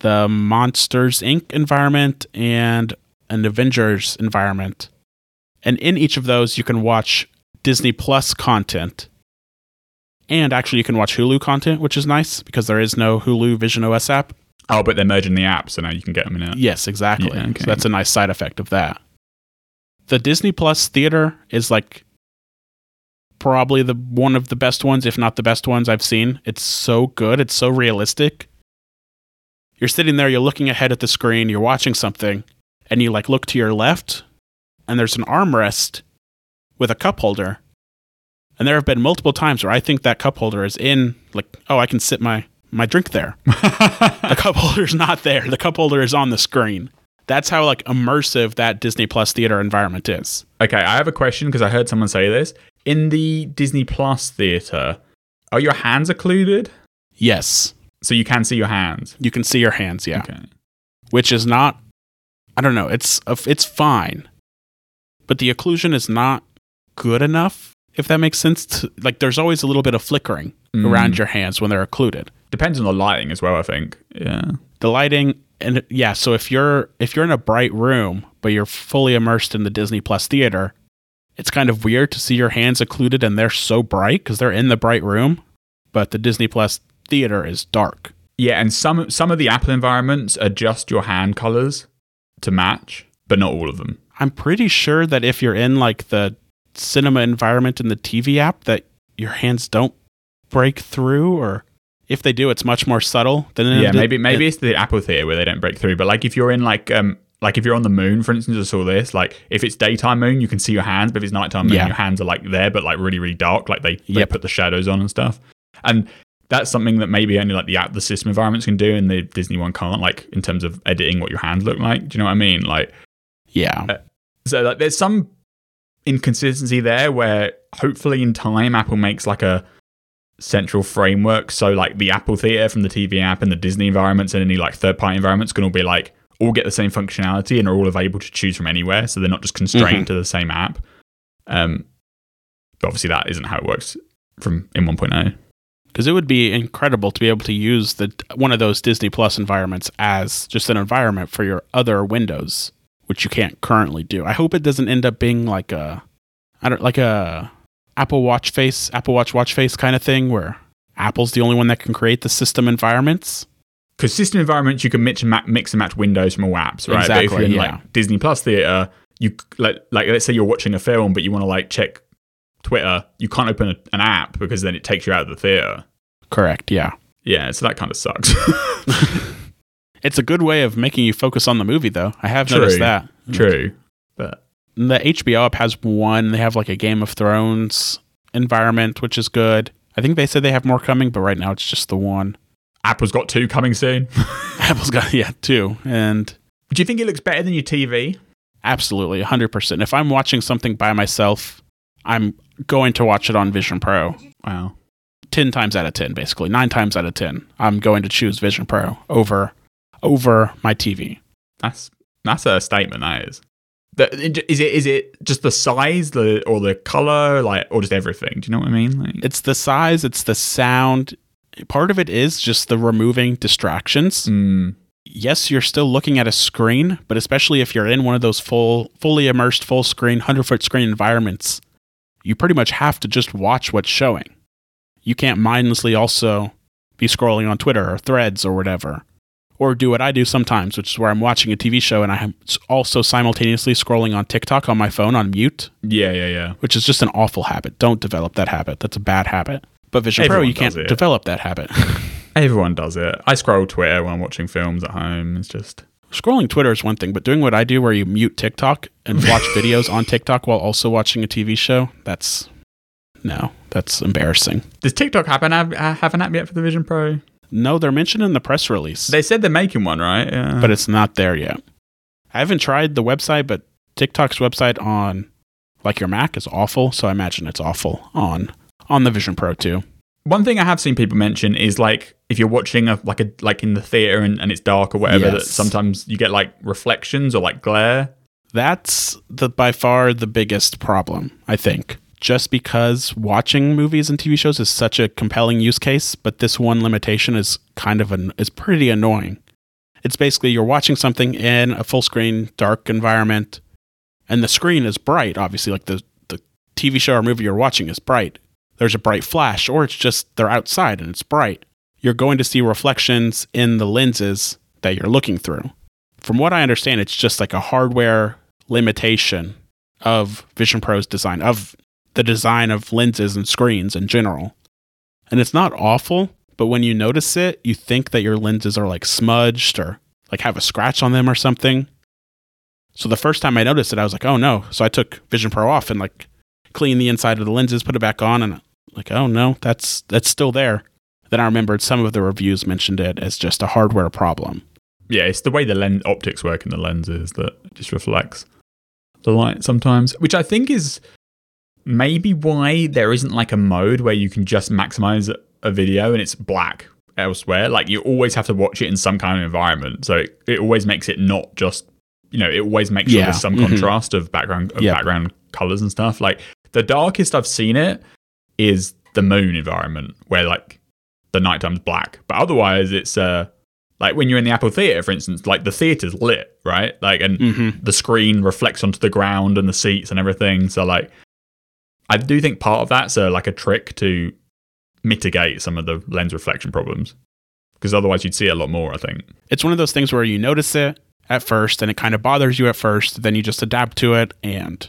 the Monsters Inc. environment, and an Avengers environment. And in each of those, you can watch Disney Plus content. And actually, you can watch Hulu content, which is nice because there is no Hulu Vision OS app. Oh, but they're merging the apps, so now you can get them in it. Yes, exactly. Yeah, okay. So that's a nice side effect of that. The Disney Plus theater is like probably the one of the best ones, if not the best ones I've seen. It's so good. It's so realistic. You're sitting there, you're looking ahead at the screen, you're watching something, and you like look to your left, and there's an armrest with a cup holder. And there have been multiple times where I think that cup holder is in like, oh, I can sit my my drink there the cup holder's not there. The cup holder is on the screen. That's how like immersive that Disney Plus theater environment is. Okay, I have a question because I heard someone say this. In the Disney Plus theater, are your hands occluded? Yes, So you can see your hands. you can see your hands, yeah. Okay. Which is not I don't know, it's it's fine. But the occlusion is not good enough if that makes sense. To, like there's always a little bit of flickering Mm. around your hands when they're occluded. Depends on the lighting as well, I think. Yeah. The lighting and yeah, so if you're if you're in a bright room but you're fully immersed in the Disney Plus theater, it's kind of weird to see your hands occluded and they're so bright because they're in the bright room, but the Disney Plus theater is dark. Yeah, and some some of the Apple environments adjust your hand colors to match, but not all of them. I'm pretty sure that if you're in like the cinema environment in the TV app, that your hands don't break through, or if they do, it's much more subtle than yeah, maybe maybe it's the Apple Theater where they don't break through. But like if you're in like um like if you're on the moon, for instance, I saw this. Like if it's daytime moon, you can see your hands, but if it's nighttime moon, Yeah. your hands are like there, but like really really dark. Like they they Yep. put the shadows on and stuff. And that's something that maybe only like the app the system environments can do, and the Disney one can't. Like in terms of editing what your hands look like. Do you know what I mean? Like yeah, so like there's some inconsistency there where hopefully in time Apple makes like a central framework. So like the Apple Theater from the TV app and the Disney environments and any like third party environments can all be like all get the same functionality and are all available to choose from anywhere. So they're not just constrained to the same app. Um, but obviously that isn't how it works from in oh. 1.0. because it would be incredible to be able to use the one of those Disney Plus environments as just an environment for your other windows, which you can't currently do. I hope it doesn't end up being like a, I don't like a Apple Watch face, Apple Watch watch face kind of thing where Apple's the only one that can create the system environments. Because system environments, you can mix and, ma- mix and match windows from all apps, right? but if Exactly, you're in yeah. like Disney Plus Theater, you like like let's say you're watching a film, but you want to like check Twitter, you can't open a, an app because then it takes you out of the theater. Correct. Yeah. Yeah, so that kind of sucks. It's a good way of making you focus on the movie, though. I have True. noticed that. True, The HBO app has one. They have like a Game of Thrones environment, which is good. I think they said they have more coming, but right now it's just the one. Apple's got two coming soon. Apple's got yeah two, and Do you think it looks better than your TV? absolutely hundred percent. If I'm watching something by myself, I'm going to watch it on Vision Pro. Wow. Ten times out of ten, basically nine times out of ten, I'm going to choose Vision Pro over over my TV. That's that's a statement. That is. The, is it is it just the size, the or the color, like, or just everything? Do you know what I mean? Like, It's the size, it's the sound. Part of it is just the removing distractions. mm, yes, you're still looking at a screen, but especially if you're in one of those full, fully immersed, full screen, 100 foot screen environments, you pretty much have to just watch what's showing. You can't mindlessly also be scrolling on Twitter or threads or whatever. Or do what I do sometimes, which is where I'm watching a TV show and I'm also simultaneously scrolling on TikTok on my phone on mute, yeah, yeah, yeah. which is just an awful habit. Don't develop that habit. That's a bad habit. But Vision Pro, you can't it. develop that habit. Everyone does it. I scroll Twitter when I'm watching films at home. It's just scrolling Twitter is one thing, but doing what I do where you mute TikTok and watch videos on TikTok while also watching a TV show, that's no, that's embarrassing. does TikTok have an app, uh, have an app yet for the Vision Pro? No, they're mentioned in the press release, They said they're making one, right? Yeah. but it's not there yet. I haven't tried the website, but TikTok's website on like your Mac is awful, so I imagine it's awful on on the Vision Pro too. one thing I have seen people mention is like if you're watching a like a like in the theater and, and it's dark or whatever, that sometimes you get like reflections or like glare. That's the by far the biggest problem, I think. Just because watching movies and TV shows is such a compelling use case, but this one limitation is kind of an is pretty annoying. It's basically you're watching something in a full screen dark environment and the screen is bright, obviously like the the TV show or movie you're watching is bright. There's a bright flash or it's just they're outside and it's bright. You're going to see reflections in the lenses that you're looking through from what I understand, it's just like a hardware limitation of Vision Pro's design, of the design of lenses and screens in general. And it's not awful, but when you notice it, you think that your lenses are like smudged or like have a scratch on them or something. So the first time I noticed it, I was like, oh no. So I took Vision Pro off and like cleaned the inside of the lenses, put it back on, and like, oh no, that's that's still there. Then I remembered some of the reviews mentioned it as just a hardware problem. Yeah, it's the way the lens optics work in the lenses that just reflects the light sometimes, which I think is maybe why there isn't like a mode where you can just maximize a video and it's black elsewhere. Like you always have to watch it in some kind of environment, so it, it always makes it not just you know it always makes sure Yeah, there's some mhm. contrast of background of Yep. background colors and stuff. Like the darkest I've seen it is the moon environment where like the nighttime's black, but otherwise it's uh like when you're in the Apple Theater, for instance, like the theater's lit, right? Like, and Mm-hmm. the screen reflects onto the ground and the seats and everything. So, like, I do think part of that's a, like a trick to mitigate some of the lens reflection problems, because otherwise you'd see a lot more. I think. it's one of those things where you notice it at first and it kind of bothers you at first, then you just adapt to it and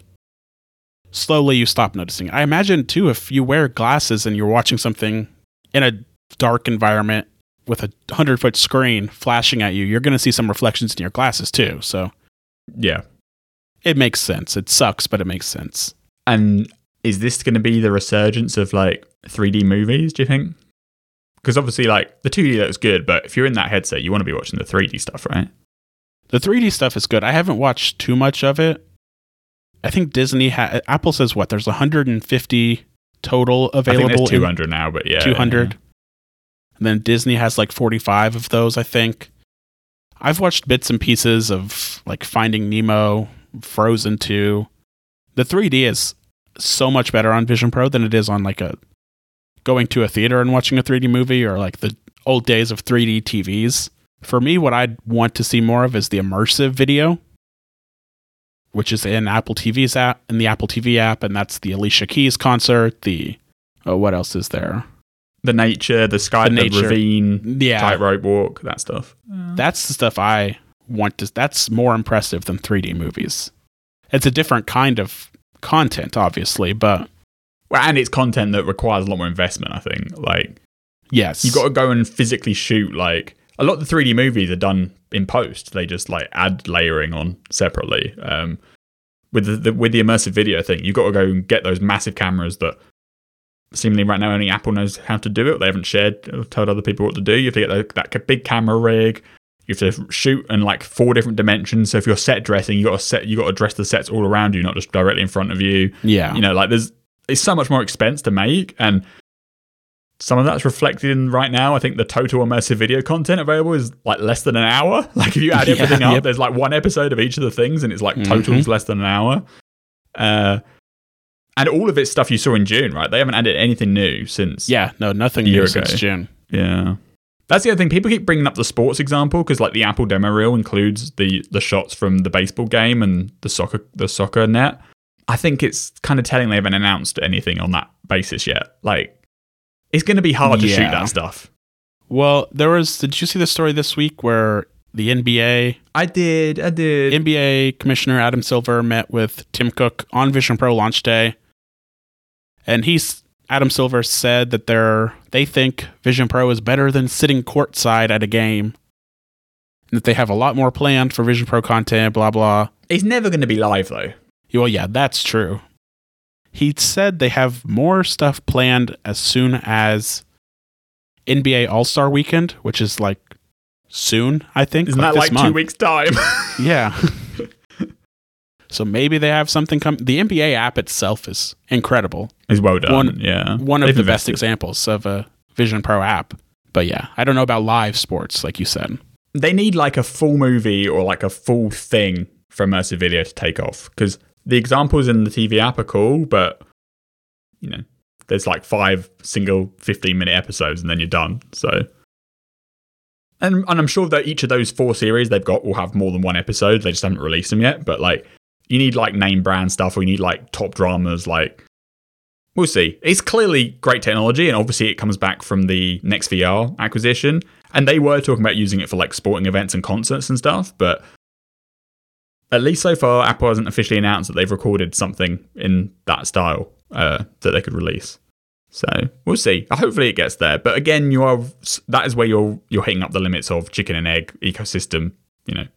slowly you stop noticing it. I imagine too if you wear glasses and you're watching something in a dark environment with a 100 foot screen flashing at you, you're going to see some reflections in your glasses too. So Yeah. it makes sense. It sucks, but it makes sense. And is this going to be the resurgence of like 3D movies, do you think? Because obviously, like the 2D looks good, but if you're in that headset, you want to be watching the 3D stuff, right? The 3D stuff is good. I haven't watched too much of it. I think Disney ha- Apple says what there's 150 total I think available. there's in- 200 now, but yeah. 200. And then Disney has like 45 of those, I think. I've watched bits and pieces of like Finding Nemo, Frozen 2. The 3D is so much better on Vision Pro than it is on like a going to a theater and watching a 3D movie or like the old days of 3D TVs. For me, what I'd want to see more of is the immersive video, which is in Apple TV's app, in the Apple TV app, and that's the Alicia Keys concert. The oh, what else is there? The nature, the sky, The the, nature. ravine, Yeah, tightrope walk, that stuff. that's the stuff I want to. That's more impressive than 3D movies. It's a different kind of content, obviously, but Well, and it's content that requires a lot more investment, I think. Like, yes, you've got to go and physically shoot, like, a lot of the 3D movies are done in post. They just, like, add layering on separately. Um, with the, the with the immersive video thing, you've got to go and get those massive cameras that seemingly right now only Apple knows how to do it. They haven't shared or told other people what to do. You have to get that, that big camera rig. You have to shoot in like four different dimensions. So if you're set dressing, you got to set, you got to dress the sets all around you, not just directly in front of you. yeah, You know, like there's it's so much more expense to make, and some of that's reflected in right now. I think the total immersive video content available is like less than an hour. Like if you add Yeah, everything up, yep. there's like one episode of each of the things, and it's like totals less than an hour. Uh, and all of it's stuff you saw in June, right? They haven't added anything new since. yeah, no, nothing new ago. since June. Yeah. That's the other thing. People keep bringing up the sports example because, like, the Apple demo reel includes the the shots from the baseball game and the soccer the soccer net. I think it's kind of telling they haven't announced anything on that basis yet. Like, it's going to be hard to shoot that stuff. Well, there was. Did you see the story this week where the NBA I did. I did. NBA Commissioner Adam Silver met with Tim Cook on Vision Pro launch day, and he's Adam Silver said that they're they think Vision Pro is better than sitting courtside at a game, and that they have a lot more planned for Vision Pro content. Blah blah. He's never going to be live though. Well, yeah, that's true. He said they have more stuff planned as soon as NBA All Star Weekend, which is like soon. I think Isn't that this like two weeks time? Yeah. so maybe they have something come. The NBA app itself is incredible. it's well done. One- yeah, One of They've the best examples of a Vision Pro app. But yeah, I don't know about live sports, like you said. they need like a full movie or like a full thing for immersive video to take off because the examples in the TV app are cool, but you know, there's like five single 15 minute episodes and then you're done. So, and, and I'm sure that each of those four series they've got will have more than one episode. They just haven't released them yet. But like, you need like name brand stuff or you need like top dramas. Like, we'll see. It's clearly great technology, and obviously it comes back from the NextVR acquisition. And they were talking about using it for like sporting events and concerts and stuff, but at least so far, Apple hasn't officially announced that they've recorded something in that style uh, that they could release. So we'll see. Hopefully, it gets there. But again, you are that is where you're you're hitting up the limits of chicken and egg ecosystem. You know,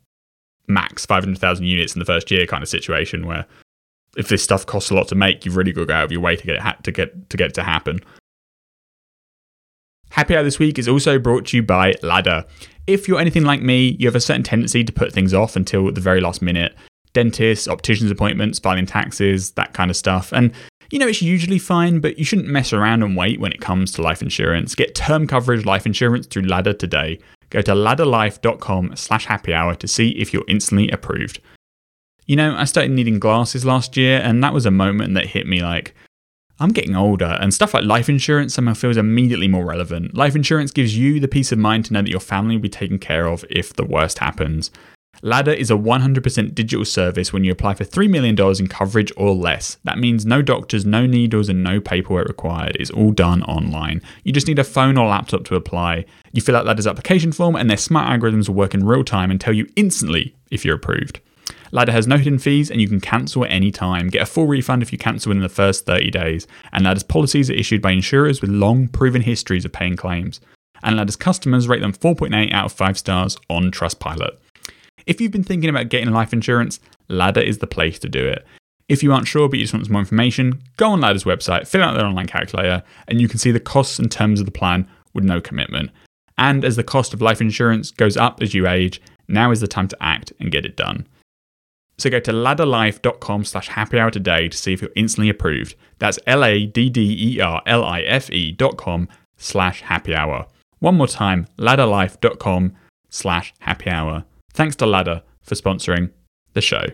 max five hundred thousand units in the first year kind of situation where if this stuff costs a lot to make, you've really got to go out of your way to get it ha- to get to get it to happen. Happy Hour this week is also brought to you by Ladder. If you're anything like me, you have a certain tendency to put things off until the very last minute. Dentists, opticians appointments, filing taxes, that kind of stuff. And you know, it's usually fine, but you shouldn't mess around and wait when it comes to life insurance. Get term coverage life insurance through Ladder today. Go to ladderlife.com slash happy hour to see if you're instantly approved. You know, I started needing glasses last year, and that was a moment that hit me like, I'm getting older, and stuff like life insurance somehow feels immediately more relevant. Life insurance gives you the peace of mind to know that your family will be taken care of if the worst happens. Ladder is a 100% digital service when you apply for $3 million in coverage or less. That means no doctors, no needles, and no paperwork required. It's all done online. You just need a phone or laptop to apply. You fill out Ladder's application form, and their smart algorithms will work in real time and tell you instantly if you're approved. Ladder has no hidden fees and you can cancel at any time. Get a full refund if you cancel within the first 30 days. And Ladder's policies are issued by insurers with long proven histories of paying claims. And Ladder's customers rate them 4.8 out of 5 stars on Trustpilot. If you've been thinking about getting life insurance, Ladder is the place to do it. If you aren't sure but you just want some more information, go on Ladder's website, fill out their online calculator, and you can see the costs and terms of the plan with no commitment. And as the cost of life insurance goes up as you age, now is the time to act and get it done. So go to ladderlife.com slash happy hour today to see if you're instantly approved. That's L-A-D-D-E-R-L-I-F-E dot com slash happy hour. One more time, ladderlife.com slash happy hour. Thanks to Ladder for sponsoring the show.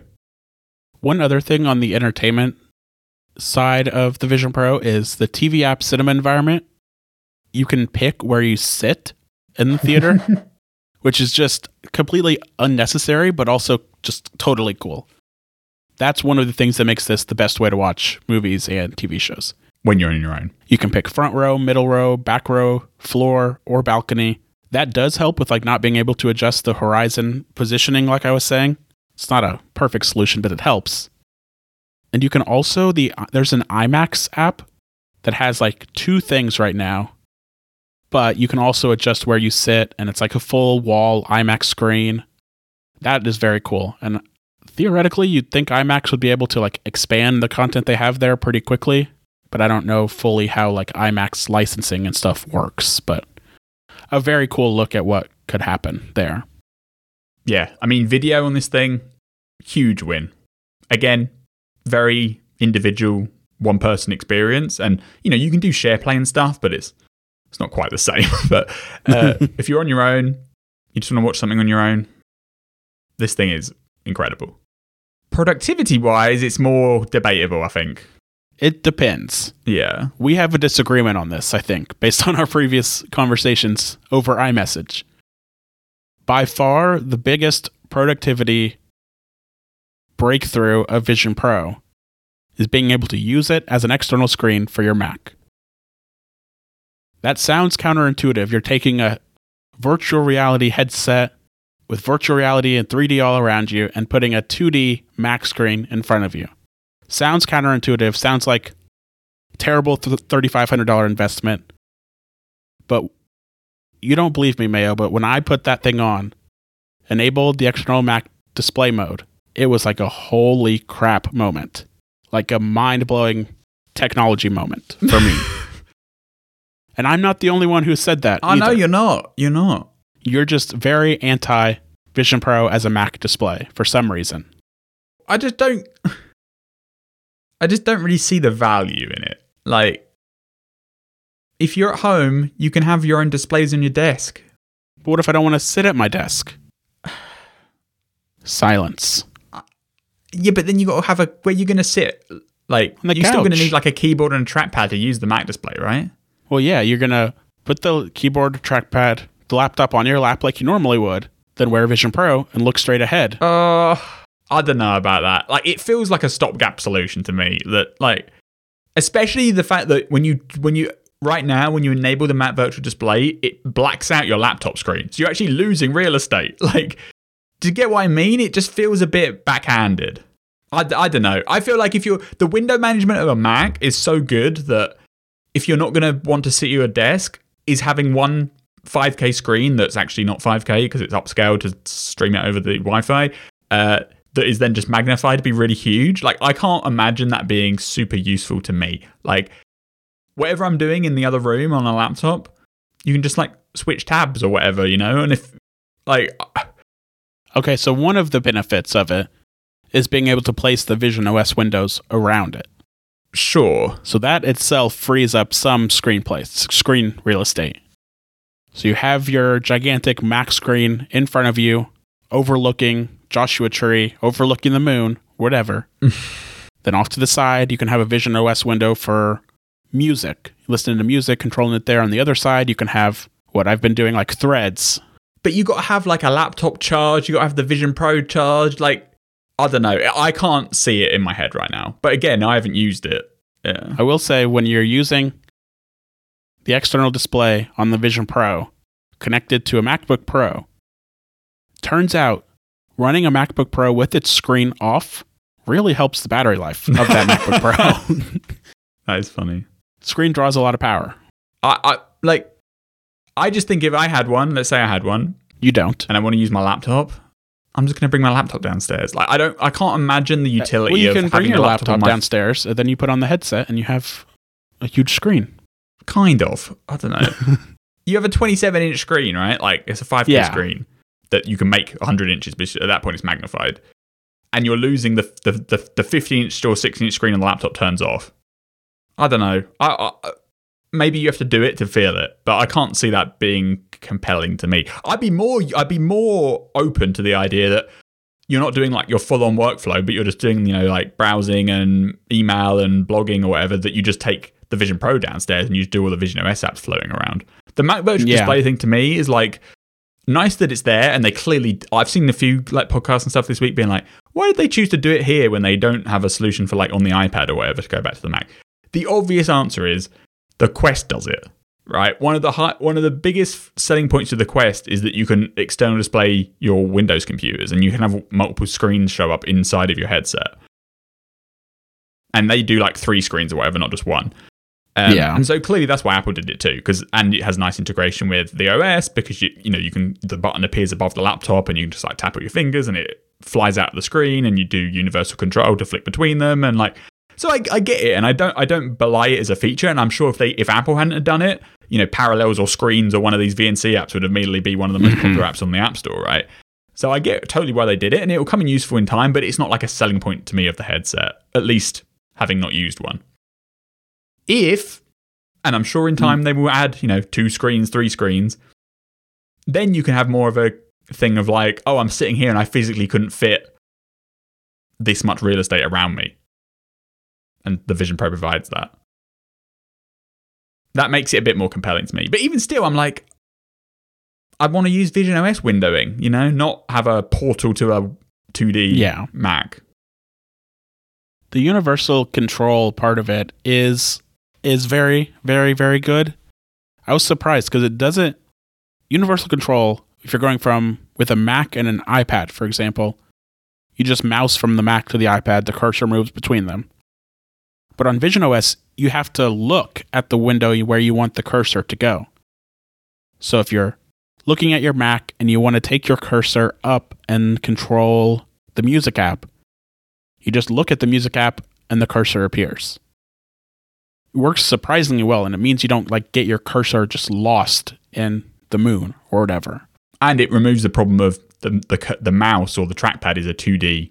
One other thing on the entertainment side of the Vision Pro is the TV app cinema environment. You can pick where you sit in the theater, which is just completely unnecessary, but also just totally cool. That's one of the things that makes this the best way to watch movies and TV shows. When you're on your own. You can pick front row, middle row, back row, floor, or balcony. That does help with like not being able to adjust the horizon positioning like I was saying. It's not a perfect solution, but it helps. And you can also the there's an IMAX app that has like two things right now. But you can also adjust where you sit and it's like a full wall IMAX screen. That is very cool. And theoretically, you'd think IMAX would be able to like expand the content they have there pretty quickly, but I don't know fully how like IMAX licensing and stuff works, but a very cool look at what could happen there. Yeah, I mean, video on this thing, huge win. Again, very individual, one person experience, and you know you can do share play and stuff, but it's it's not quite the same. but uh, if you're on your own, you just want to watch something on your own, this thing is incredible. Productivity wise, it's more debatable, I think. It depends. Yeah. We have a disagreement on this, I think, based on our previous conversations over iMessage. By far, the biggest productivity breakthrough of Vision Pro is being able to use it as an external screen for your Mac. That sounds counterintuitive. You're taking a virtual reality headset with virtual reality and 3D all around you and putting a 2D Mac screen in front of you. Sounds counterintuitive, sounds like terrible $3500 investment. But you don't believe me, Mayo, but when I put that thing on, enabled the external Mac display mode, it was like a holy crap moment. Like a mind-blowing technology moment for me. and I'm not the only one who said that. Oh, I know either. you're not. You're not. You're just very anti Vision Pro as a Mac display for some reason. I just don't. I just don't really see the value in it. Like, if you're at home, you can have your own displays on your desk. But what if I don't want to sit at my desk? Silence. Yeah, but then you got to have a where you're going to sit. Like, you're still going to need like a keyboard and a trackpad to use the Mac display, right? Well, yeah, you're going to put the keyboard, trackpad, the laptop on your lap like you normally would, then wear Vision Pro and look straight ahead. Uh, I don't know about that. Like, it feels like a stopgap solution to me. That like, especially the fact that when you when you right now when you enable the Mac Virtual Display, it blacks out your laptop screen, so you're actually losing real estate. Like, do you get what I mean? It just feels a bit backhanded. I, I don't know. I feel like if you're the window management of a Mac is so good that if you're not going to want to sit at your desk, is having one 5K screen that's actually not 5K because it's upscaled to stream it over the Wi-Fi. Uh, that is then just magnified to be really huge. Like I can't imagine that being super useful to me. Like whatever I'm doing in the other room on a laptop, you can just like switch tabs or whatever, you know. And if like Okay, so one of the benefits of it is being able to place the Vision OS windows around it. sure, So that itself frees up some screen place, screen real estate. So you have your gigantic Mac screen in front of you, overlooking Joshua Tree, overlooking the moon, whatever. then off to the side, you can have a Vision OS window for music. Listening to music, controlling it there. On the other side, you can have what I've been doing, like threads. but you got to have like a laptop charge. You got to have the Vision Pro charge. Like I don't know. I can't see it in my head right now. But again, I haven't used it. Yeah. I will say when you're using the external display on the Vision Pro connected to a MacBook Pro, turns out running a MacBook Pro with its screen off really helps the battery life of that MacBook Pro. That is funny. screen draws a lot of power. I, I like. I just think if I had one, let's say I had one, You don't. and I want to use my laptop, I'm just going to bring my laptop downstairs. Like I don't, I can't imagine the uh, utility Well, you of can bring your laptop, laptop downstairs, and then you put on the headset, and you have a huge screen. kind of. I don't know. you have a 27 inch screen, right? Like it's a 5K Yeah. screen that you can make 100 inches, but at that point it's magnified. And you're losing the the the, the 15 inch or 16 inch screen on the laptop turns off. I don't know. I, I maybe you have to do it to feel it, but I can't see that being compelling to me. I'd be more I'd be more open to the idea that you're not doing like your full on workflow, but you're just doing, you know, like browsing and email and blogging or whatever, that you just take the Vision Pro downstairs and you just do all the Vision OS apps floating around. The Mac virtual Yeah. display thing to me is like nice that it's there and they clearly I've seen a few like podcasts and stuff this week being like, why did they choose to do it here when they don't have a solution for like on the iPad or whatever to go back to the Mac? The obvious answer is the Quest does it. Right, one of the high, one of the biggest selling points of the Quest is that you can external display your Windows computers, and you can have multiple screens show up inside of your headset. And they do like three screens or whatever, not just one. Um, Yeah. And so clearly that's why Apple did it too, because and it has nice integration with the OS because you you know you can the button appears above the laptop and you can just like tap with your fingers and it flies out of the screen and you do universal control to flick between them and like so I, I get it and I don't I don't belie it as a feature and I'm sure if they if Apple hadn't done it you know parallels or screens or one of these VNC apps would immediately be one of the most popular apps on the App Store right? So I get totally why they did it and it will come in useful in time but it's not like a selling point to me of the headset at least having not used one if and I'm sure in hmm. time they will add you know two screens three screens then you can have more of a thing of like oh I'm sitting here and I physically couldn't fit this much real estate around me and the Vision Pro provides that. That makes it a bit more compelling to me. But even still, I'm like, I want to use Vision OS windowing, you know, not have a portal to a 2D Yeah. Mac. the universal control part of it is is very very very good. I was surprised because it doesn't universal control if you're going from with a mac and an ipad for example you just mouse from the mac to the ipad the cursor moves between them. But on vision os you have to look at the window where you want the cursor to go. So if you're looking at your mac and you want to take your cursor up and control the music app you just look at the music app and the cursor appears. Works surprisingly well, and it means you don't like get your cursor just lost in the moon or whatever. And it removes the problem of the, the, the mouse or the trackpad is a 2D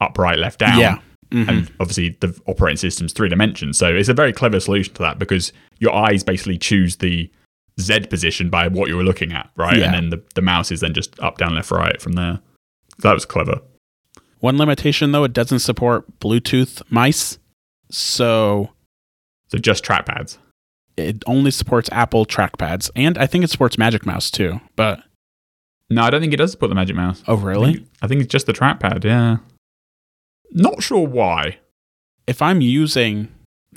upright left down. Yeah. Mhm. And obviously, the operating system's three dimensions. So it's a very clever solution to that because your eyes basically choose the Z position by what you were looking at, right? Yeah. And then the, the mouse is then just up, down, left, right from there. That was clever. One limitation though, it doesn't support Bluetooth mice, so So just trackpads. it only supports Apple trackpads, and I think it supports Magic Mouse too. But No, I don't think it does support the Magic Mouse. oh I really? think, I think it's just the trackpad, yeah. Not sure why. If I'm using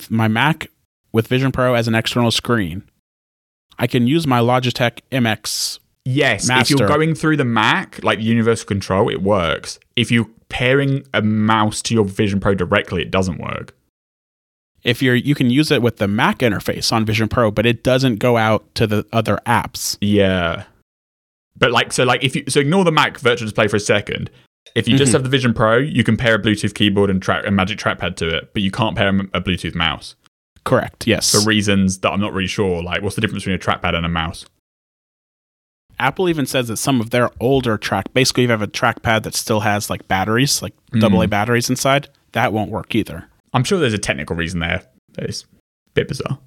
my Mac with Vision Pro as an external screen, I can use my Logitech MX Yes, if you're going through the Mac, like universal control, it works. If you're pairing a mouse to your Vision Pro directly, it doesn't work. If you're you can use it with the Mac interface on Vision Pro, but it doesn't go out to the other apps. Yeah. But like so like if you so ignore the Mac virtual display for a second. If you just Mhm. have the Vision Pro, you can pair a Bluetooth keyboard and track a Magic Trackpad to it, but you can't pair a, Bluetooth mouse Correct. Yes. for reasons that I'm not really sure. Like, what's the difference between a trackpad and a mouse? Apple even says that some of their older track, basically, you have a trackpad that still has like batteries, like double A batteries inside, that won't work either. I'm sure there's a technical reason there. It's a bit bizarre.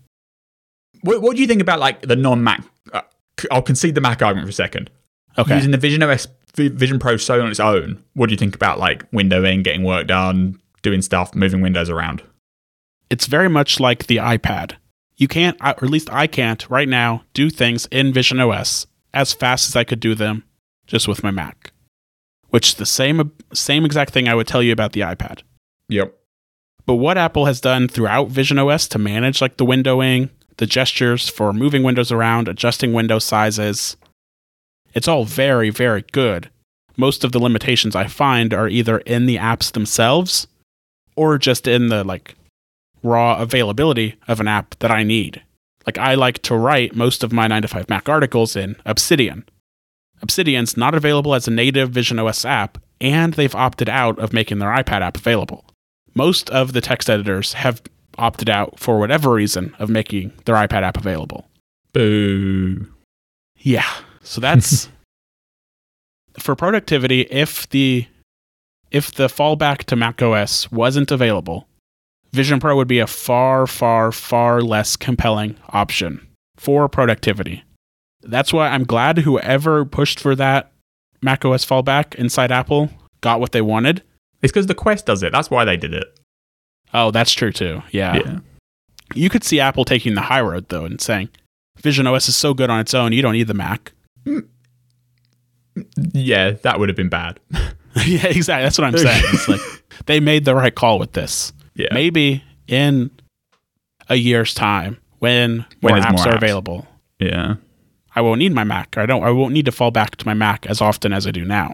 What, what do you think about like the non-Mac? Uh, I'll concede the Mac argument for a second. Okay. Using the Vision OS, Vision Pro so on its own, what do you think about like windowing, getting work done, doing stuff, moving windows around? it's very much like the iPad. You can't, or at least I can't right now, do things in Vision OS as fast as I could do them just with my Mac, which is the same same exact thing I would tell you about the iPad. Yep. But what Apple has done throughout Vision OS to manage like the windowing, the gestures for moving windows around, adjusting window sizes, it's all very, very good. Most of the limitations I find are either in the apps themselves or just in the like raw availability of an app that I need. Like I like to write most of my 9 to 5 Mac articles in Obsidian. Obsidian's not available as a native Vision OS app, and they've opted out of making their iPad app available. Most of the text editors have opted out for whatever reason of making their iPad app available. Boo. Yeah. So that's for productivity if the if the fallback to macOS wasn't available, Vision Pro would be a far far far less compelling option for productivity. That's why I'm glad whoever pushed for that macOS fallback inside Apple got what they wanted. It's because the Quest does it. That's why they did it. Oh, that's true too. Yeah. yeah. You could see Apple taking the high road though and saying, Vision OS is so good on its own, you don't need the Mac. Yeah, that would have been bad. yeah, exactly. That's what I'm saying. It's like they made the right call with this. Yeah. Maybe in a year's time when When more apps more are apps. available, Yeah. I won't need my Mac. I don't I won't need to fall back to my Mac as often as I do now.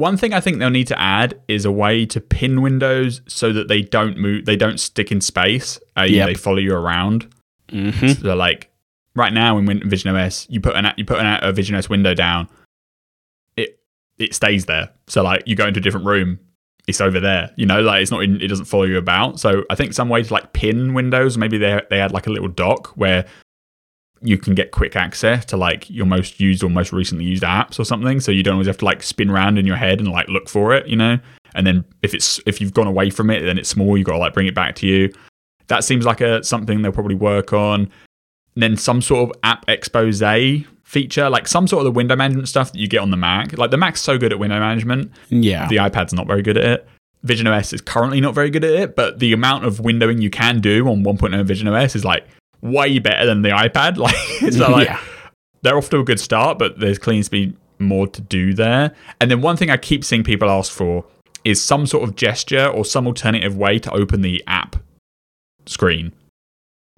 One thing I think they'll need to add is a way to pin windows so that they don't move, they don't stick in space. Uh, Yep. They follow you around. Mm-hmm. So like right now in Vision OS, you put an you put an, a Vision OS window down, it it stays there. So like you go into a different room, it's over there. You know, like it's not in, it doesn't follow you about. So I think some way to like pin windows, maybe they they had like a little dock where you can get quick access to like your most used or most recently used apps or something. So you don't always have to like spin around in your head and like look for it, you know. And then if it's if you've gone away from it, then it's small. You got to like bring it back to you. That seems like a something they'll probably work on. And then some sort of app expose feature, like some sort of the window management stuff that you get on the Mac. Like the Mac's so good at window management, Yeah. the iPad's not very good at it. Vision OS is currently not very good at it, but the amount of windowing you can do on 1.0 Vision OS is like way better than the iPad. Like, so like yeah. they're off to a good start, but there's clearly to be more to do there. And then one thing I keep seeing people ask for is some sort of gesture or some alternative way to open the app screen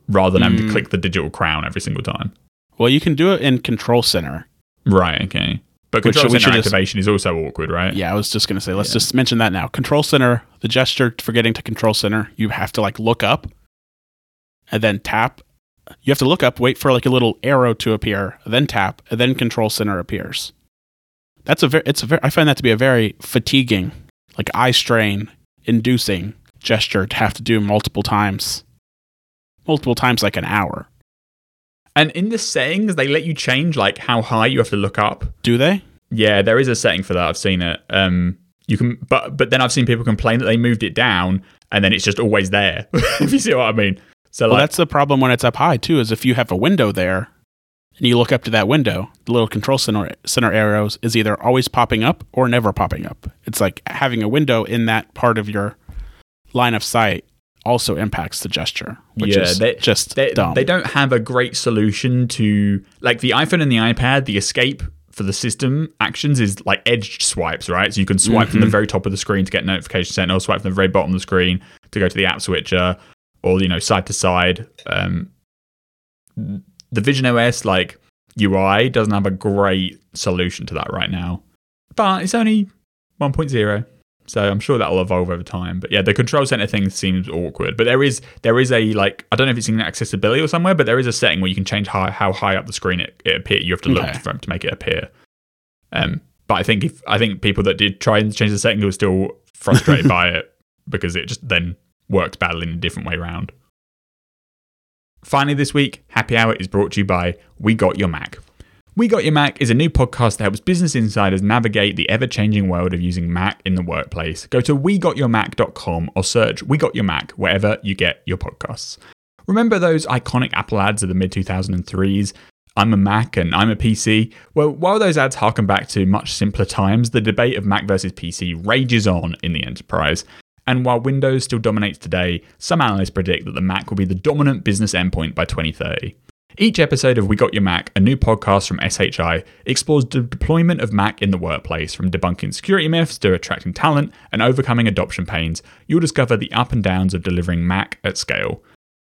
rather than having to Mm. click the digital crown every single time. Well, you can do it in Control Center. Right, okay. But control we center just- activation is also awkward, right? Yeah, I was just going to say, let's Yeah. just mention that now. Control Center, the gesture for getting to Control Center, you have to like look up and then tap. You have to look up, wait for like a little arrow to appear, then tap, and then Control Center appears. That's a very, it's a very, I find that to be a very fatiguing, like eye strain inducing gesture to have to do multiple times, multiple times, like an hour. And in the settings, they let you change like how high you have to look up. Do they? Yeah, there is a setting for that. I've seen it. Um, you can, but but then I've seen people complain that they moved it down and then it's just always there. if you see what I mean. So Well, like, that's the problem when it's up high too. Is if you have a window there, and you look up to that window, the little control center center arrows is either always popping up or never popping up. It's like having a window in that part of your line of sight also impacts the gesture, which Yeah, is they- just they, dumb. they don't have a great solution to like the iPhone and the iPad. The escape for the system actions is like edged swipes, right? So you can swipe from the Mhm. very top of the screen to get Notification Center, or swipe from the very bottom of the screen to go to the app switcher, or you know side to side. Um, the Vision OS like UI doesn't have a great solution to that right now, but it's only 1.0. So I'm sure that'll evolve over time. But yeah, the control center thing seems awkward. But there is there is a like I don't know if it's in accessibility or somewhere, but there is a setting where you can change how, how high up the screen it, it appears. You have to look Okay. for it to make it appear. Um, but I think if I think people that did try and change the setting were still frustrated by it because it just then worked badly in a different way around. Finally, this week, Happy Hour is brought to you by We Got Your Mac. We Got Your Mac is a new podcast that helps business insiders navigate the ever changing world of using Mac in the workplace. Go to wegotyourmac.com or search We Got Your Mac wherever you get your podcasts. Remember those iconic Apple ads of the mid 2003s? I'm a Mac and I'm a PC. Well, while those ads harken back to much simpler times, the debate of Mac versus PC rages on in the enterprise. And while Windows still dominates today, some analysts predict that the Mac will be the dominant business endpoint by 2030. Each episode of We Got Your Mac, a new podcast from SHI, explores the deployment of Mac in the workplace, from debunking security myths to attracting talent and overcoming adoption pains. You'll discover the up and downs of delivering Mac at scale.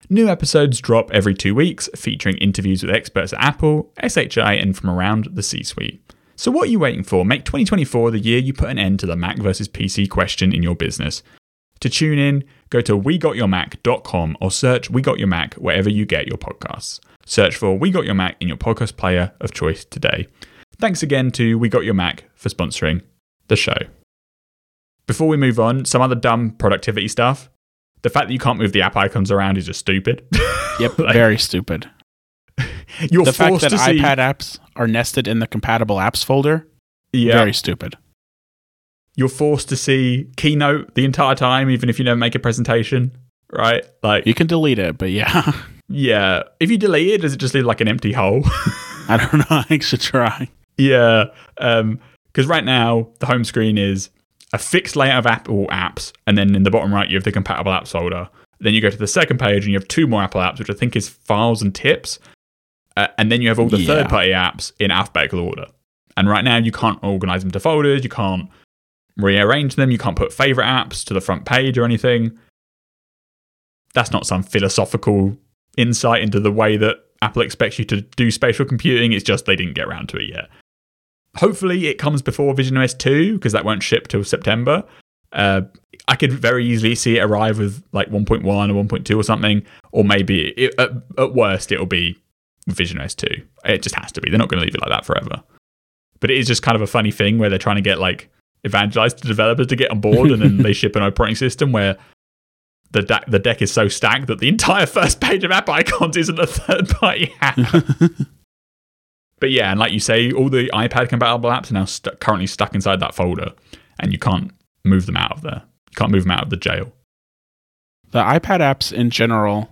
New episodes drop every two weeks, featuring interviews with experts at Apple, SHI, and from around the C suite. So, what are you waiting for? Make 2024 the year you put an end to the Mac versus PC question in your business. To tune in, go to wegotyourmac.com or search We Got Your Mac wherever you get your podcasts. Search for We Got Your Mac in your podcast player of choice today. Thanks again to We Got Your Mac for sponsoring the show. Before we move on, some other dumb productivity stuff. The fact that you can't move the app icons around is just stupid. Yep, very stupid. You're the fact that to see. iPad apps are nested in the compatible apps folder, yeah, very stupid. You're forced to see Keynote the entire time, even if you never make a presentation, right? Like, You can delete it, but yeah, yeah. If you delete it, does it just leave like an empty hole? I don't know. I should try. Yeah, because right now the home screen is a fixed layout of Apple apps, and then in the bottom right you have the compatible apps folder. Then you go to the second page and you have two more Apple apps, which I think is files and tips, uh, and then you have all the Yeah. third-party apps in alphabetical order. And right now you can't organize them to folders, you can't rearrange them, you can't put favorite apps to the front page or anything. That's not some philosophical insight into the way that Apple expects you to do spatial computing. It's just they didn't get around to it yet. Hopefully, it comes before Vision OS 2 because that won't ship till September. Uh, I could very easily see it arrive with like 1.1 or 1.2 or something, or maybe it, at, at worst it'll be Vision OS 2. It just has to be. They're not going to leave it like that forever. But it is just kind of a funny thing where they're trying to get like evangelize to developers to get on board, and then they ship an operating system where the da- the deck is so stacked that the entire first page of app icons isn't a third party app. but yeah, and like you say, all the iPad compatible apps are now stu- currently stuck inside that folder, and you can't move them out of there. You can't move them out of the jail. The iPad apps in general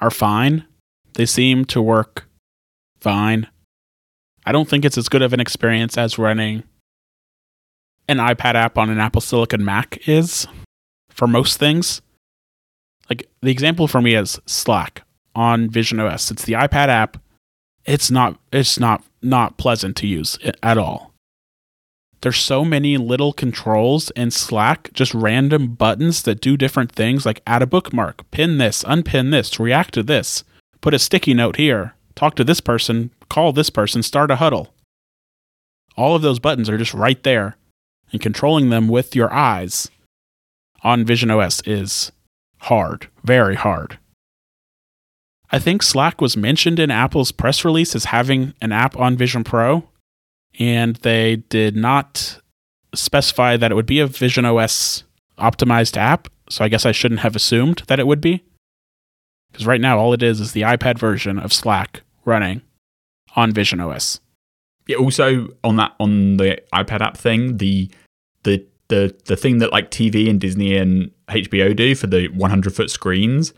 are fine. They seem to work fine. I don't think it's as good of an experience as running an iPad app on an Apple Silicon Mac is for most things. Like the example for me is Slack on Vision OS. It's the iPad app. It's not it's not not pleasant to use at all. There's so many little controls in Slack, just random buttons that do different things like add a bookmark, pin this, unpin this, react to this, put a sticky note here, talk to this person, call this person, start a huddle. All of those buttons are just right there, and controlling them with your eyes on Vision OS is hard, very hard. I think Slack was mentioned in Apple's press release as having an app on Vision Pro, and they did not specify that it would be a Vision OS optimized app. So I guess I shouldn't have assumed that it would be. Because right now, all it is is the iPad version of Slack running on Vision OS. Yeah, also on that on the iPad app thing, the the the the thing that like TV and Disney and HBO do for the 100 foot screens,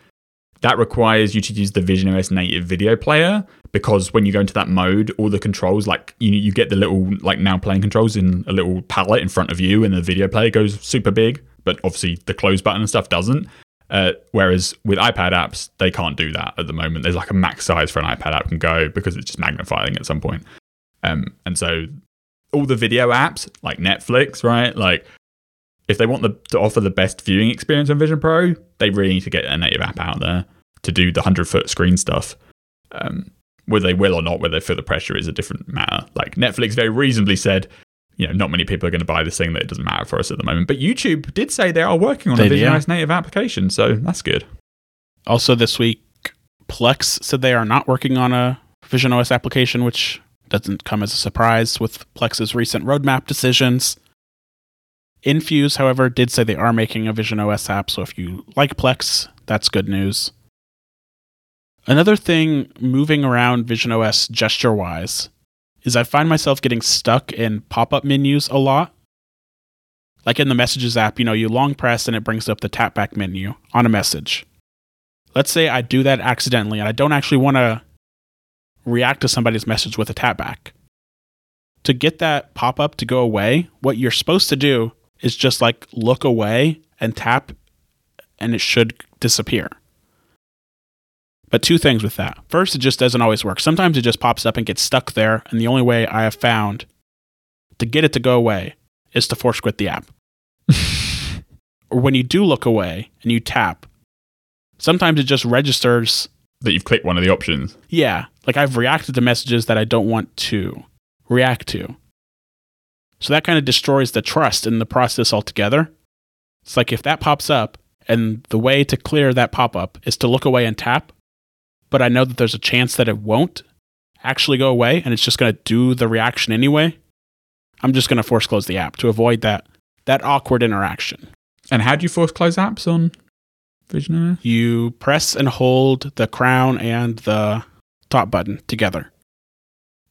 that requires you to use the Vision OS native video player because when you go into that mode, all the controls like you you get the little like now playing controls in a little palette in front of you, and the video player goes super big, but obviously the close button and stuff doesn't. Uh, whereas with iPad apps, they can't do that at the moment. There's like a max size for an iPad app can go because it's just magnifying at some point. Um, and so all the video apps like Netflix, right? Like if they want the, to offer the best viewing experience on Vision Pro, they really need to get a native app out there to do the 100 foot screen stuff. Um, whether they will or not, whether they feel the pressure is a different matter. Like Netflix very reasonably said, you know, not many people are going to buy this thing that it doesn't matter for us at the moment. But YouTube did say they are working on They a Vision. OS native application, so that's good. Also, this week, Plex said they are not working on a Vision OS application, which doesn't come as a surprise with Plex's recent roadmap decisions. Infuse, however, did say they are making a Vision OS app, so if you like Plex, that's good news. Another thing moving around Vision OS gesture wise is I find myself getting stuck in pop up menus a lot. Like in the Messages app, you know, you long press and it brings up the tap back menu on a message. Let's say I do that accidentally and I don't actually want to react to somebody's message with a tap back. To get that pop up to go away, what you're supposed to do is just like look away and tap and it should disappear. But two things with that. First, it just doesn't always work. Sometimes it just pops up and gets stuck there, and the only way I have found to get it to go away is to force quit the app. or when you do look away and you tap, sometimes it just registers. That you've clicked one of the options. Yeah, like I've reacted to messages that I don't want to react to. So that kind of destroys the trust in the process altogether. It's like if that pops up and the way to clear that pop up is to look away and tap, but I know that there's a chance that it won't actually go away and it's just going to do the reaction anyway, I'm just going to force close the app to avoid that that awkward interaction. And how do you force close apps on Vision OS? You press and hold the crown and the top button together.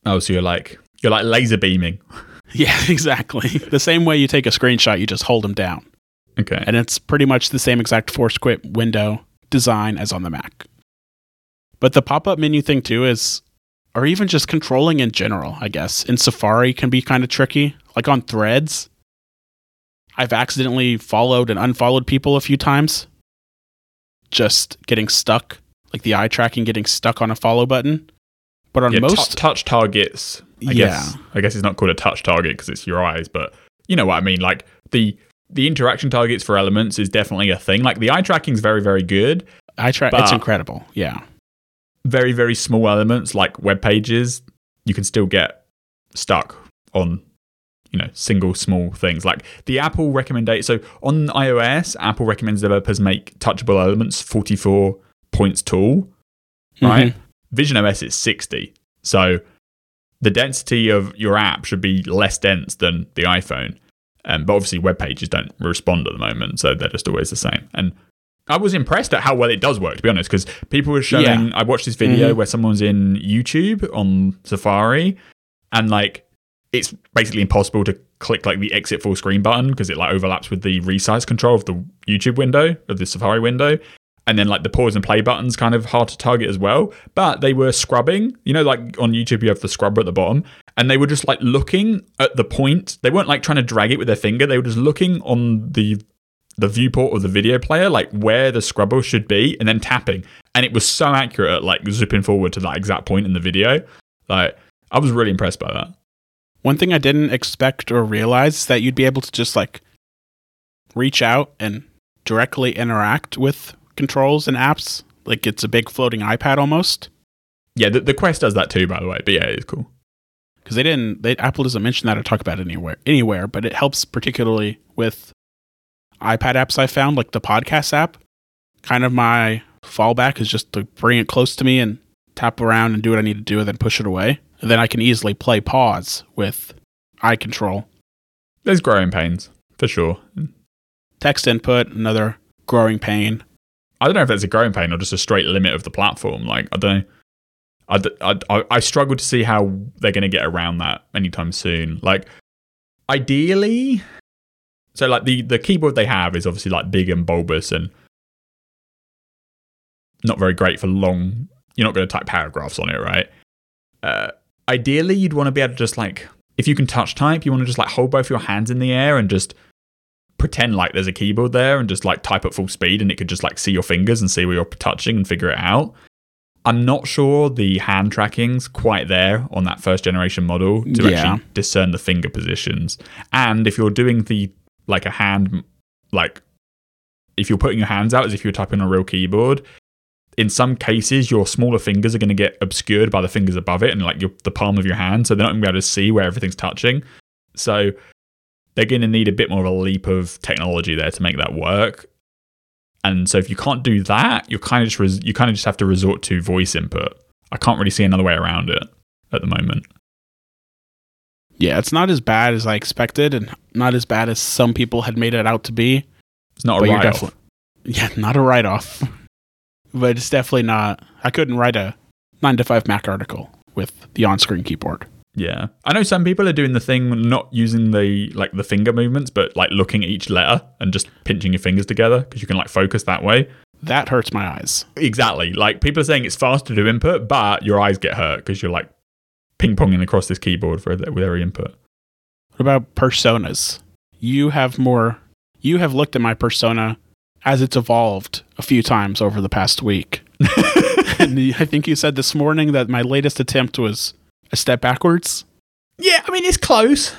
Oh, so you're like you're like laser beaming. Yeah, exactly. the same way you take a screenshot, you just hold them down. Okay. And it's pretty much the same exact force quit window design as on the Mac. But the pop up menu thing too is, or even just controlling in general, I guess, in Safari can be kind of tricky. Like on threads, I've accidentally followed and unfollowed people a few times. Just getting stuck, like the eye tracking getting stuck on a follow button. But on yeah, most, t- touch targets. I Yeah. guess I guess it's not called a touch target because it's your eyes, but you know what I mean. Like the the interaction targets for elements is definitely a thing. Like the eye tracking is very very good. eye track, it's incredible. Yeah. Very very small elements like web pages, you can still get stuck on you know single small things. Like the Apple recommendation. So on iOS, Apple recommends developers make touchable elements 44 points tall. Right. Mhm. Vision OS is 60. So the density of your app should be less dense than the iPhone. Um, but obviously, web pages don't respond at the moment, so they're just always the same. And I was impressed at how well it does work, to be honest, because people were showing. Yeah. I watched this video Mhm. where someone's in YouTube on Safari, and like it's basically impossible to click like the exit full screen button because it like overlaps with the resize control of the YouTube window of the Safari window. And then like the pause and play buttons kind of hard to target as well. But they were scrubbing, you know, like on YouTube you have the scrubber at the bottom, and they were just like looking at the point. They weren't like trying to drag it with their finger. They were just looking on the the viewport of the video player, like where the scrubber should be, and then tapping. And it was so accurate, at, like zipping forward to that exact point in the video. Like I was really impressed by that. One thing I didn't expect or realize is that you'd be able to just like reach out and directly interact with controls and apps. Like it's a big floating iPad almost. Yeah, the, the Quest does that too, by the way. But yeah, it's cool. Because they didn't, they, Apple doesn't mention that or talk about it anywhere, anywhere. But it helps particularly with iPad apps I found, like the podcast app. Kind of my fallback is just to bring it close to me and tap around and do what I need to do, and then push it away. And then I can easily play pause with eye control. There's growing pains for sure. Text input, another growing pain. I don't know if that's a growing pain or just a straight limit of the platform. Like I don't know. I, I, I- I struggle to see how they're going to get around that anytime soon. Like ideally, so like the the keyboard they have is obviously like big and bulbous and not very great for long. You're not going to type paragraphs on it, right? Uh, ideally, you'd want to be able to just like if you can touch type, you want to just like hold both your hands in the air and just pretend like there's a keyboard there and just like type at full speed and it could just like see your fingers and see where you're touching and figure it out. I'm not sure the hand tracking's quite there on that first generation model to Yeah. actually discern the finger positions. And if you're doing the like a hand like if you're putting your hands out as if you're typing on a real keyboard, in some cases your smaller fingers are going to get obscured by the fingers above it and like your, the palm of your hand, so they're not going to be able to see where everything's touching. So they're going to need a bit more of a leap of technology there to make that work. And so if you can't do that, you're kind of just res- you kind of just have to resort to voice input. I can't really see another way around it at the moment. Yeah, it's not as bad as I expected, and not as bad as some people had made it out to be. It's not a write off. Yeah, not a write off. but it's definitely not. I couldn't write a 9 to 5 Mac article with the on screen keyboard. Yeah, I know some people are doing the thing not using the like the finger movements, but like looking at each letter and just pinching your fingers together because you can like focus that way. That hurts my eyes. Exactly. Like people are saying it's faster to do input, but your eyes get hurt because you're like ping ponging across this keyboard for with every input. What about personas? You have more. You have looked at my persona as it's evolved a few times over the past week. and I think you said this morning that my latest attempt was a step backwards. Yeah, I mean it's close.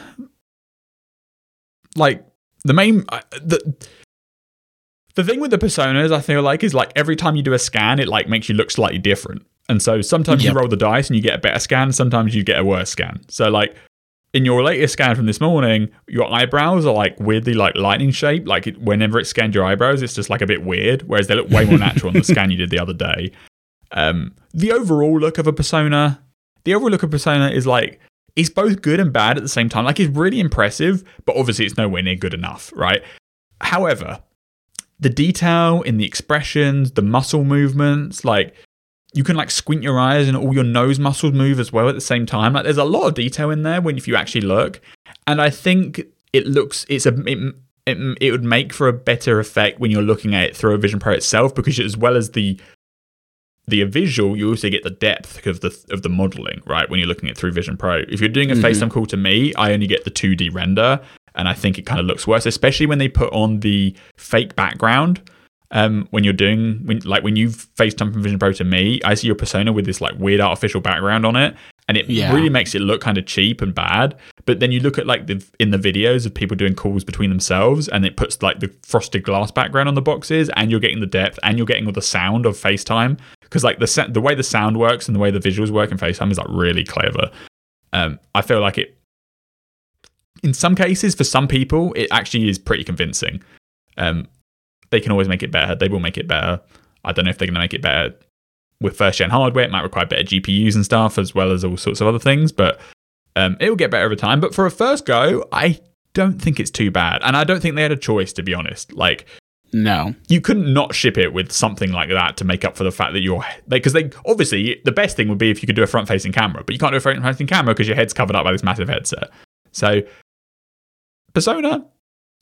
Like the main uh, the the thing with the personas, I feel like, is like every time you do a scan, it like makes you look slightly different. And so sometimes Yep. you roll the dice and you get a better scan. Sometimes you get a worse scan. So like in your latest scan from this morning, your eyebrows are like weirdly like lightning shaped. Like it, whenever it scanned your eyebrows, it's just like a bit weird. Whereas they look way more natural on the scan you did the other day. Um, the overall look of a persona, the overall look of persona is like it's both good and bad at the same time. Like it's really impressive, but obviously it's nowhere near good enough, right? However, the detail in the expressions, the muscle movements, like you can like squint your eyes and all your nose muscles move as well at the same time. Like there's a lot of detail in there when if you actually look, and I think it looks it's a it, it, it would make for a better effect when you're looking at it through a Vision Pro itself because as well as the the visual, you also get the depth of the of the modeling, right? When you're looking at through Vision Pro. If you're doing a Mhm. FaceTime call to me, I only get the 2D render, and I think it kind of looks worse, especially when they put on the fake background. Um, when you're doing when like when you FaceTime from Vision Pro to me, I see your persona with this like weird artificial background on it, and it Yeah. really makes it look kind of cheap and bad. But then you look at like the in the videos of people doing calls between themselves, and it puts like the frosted glass background on the boxes, and you're getting the depth, and you're getting all the sound of FaceTime because like the the way the sound works and the way the visuals work in FaceTime is like really clever. Um, I feel like it. In some cases, for some people, it actually is pretty convincing. Um, they can always make it better. They will make it better. I don't know if they're going to make it better with first gen hardware. It might require better GPUs and stuff, as well as all sorts of other things. But um, it will get better over time. But for a first go, I don't think it's too bad, and I don't think they had a choice to be honest. Like No. you couldn't not ship it with something like that to make up for the fact that you're because they obviously the best thing would be if you could do a front facing camera, but you can't do a front facing camera because your head's covered up by this massive headset. So Persona,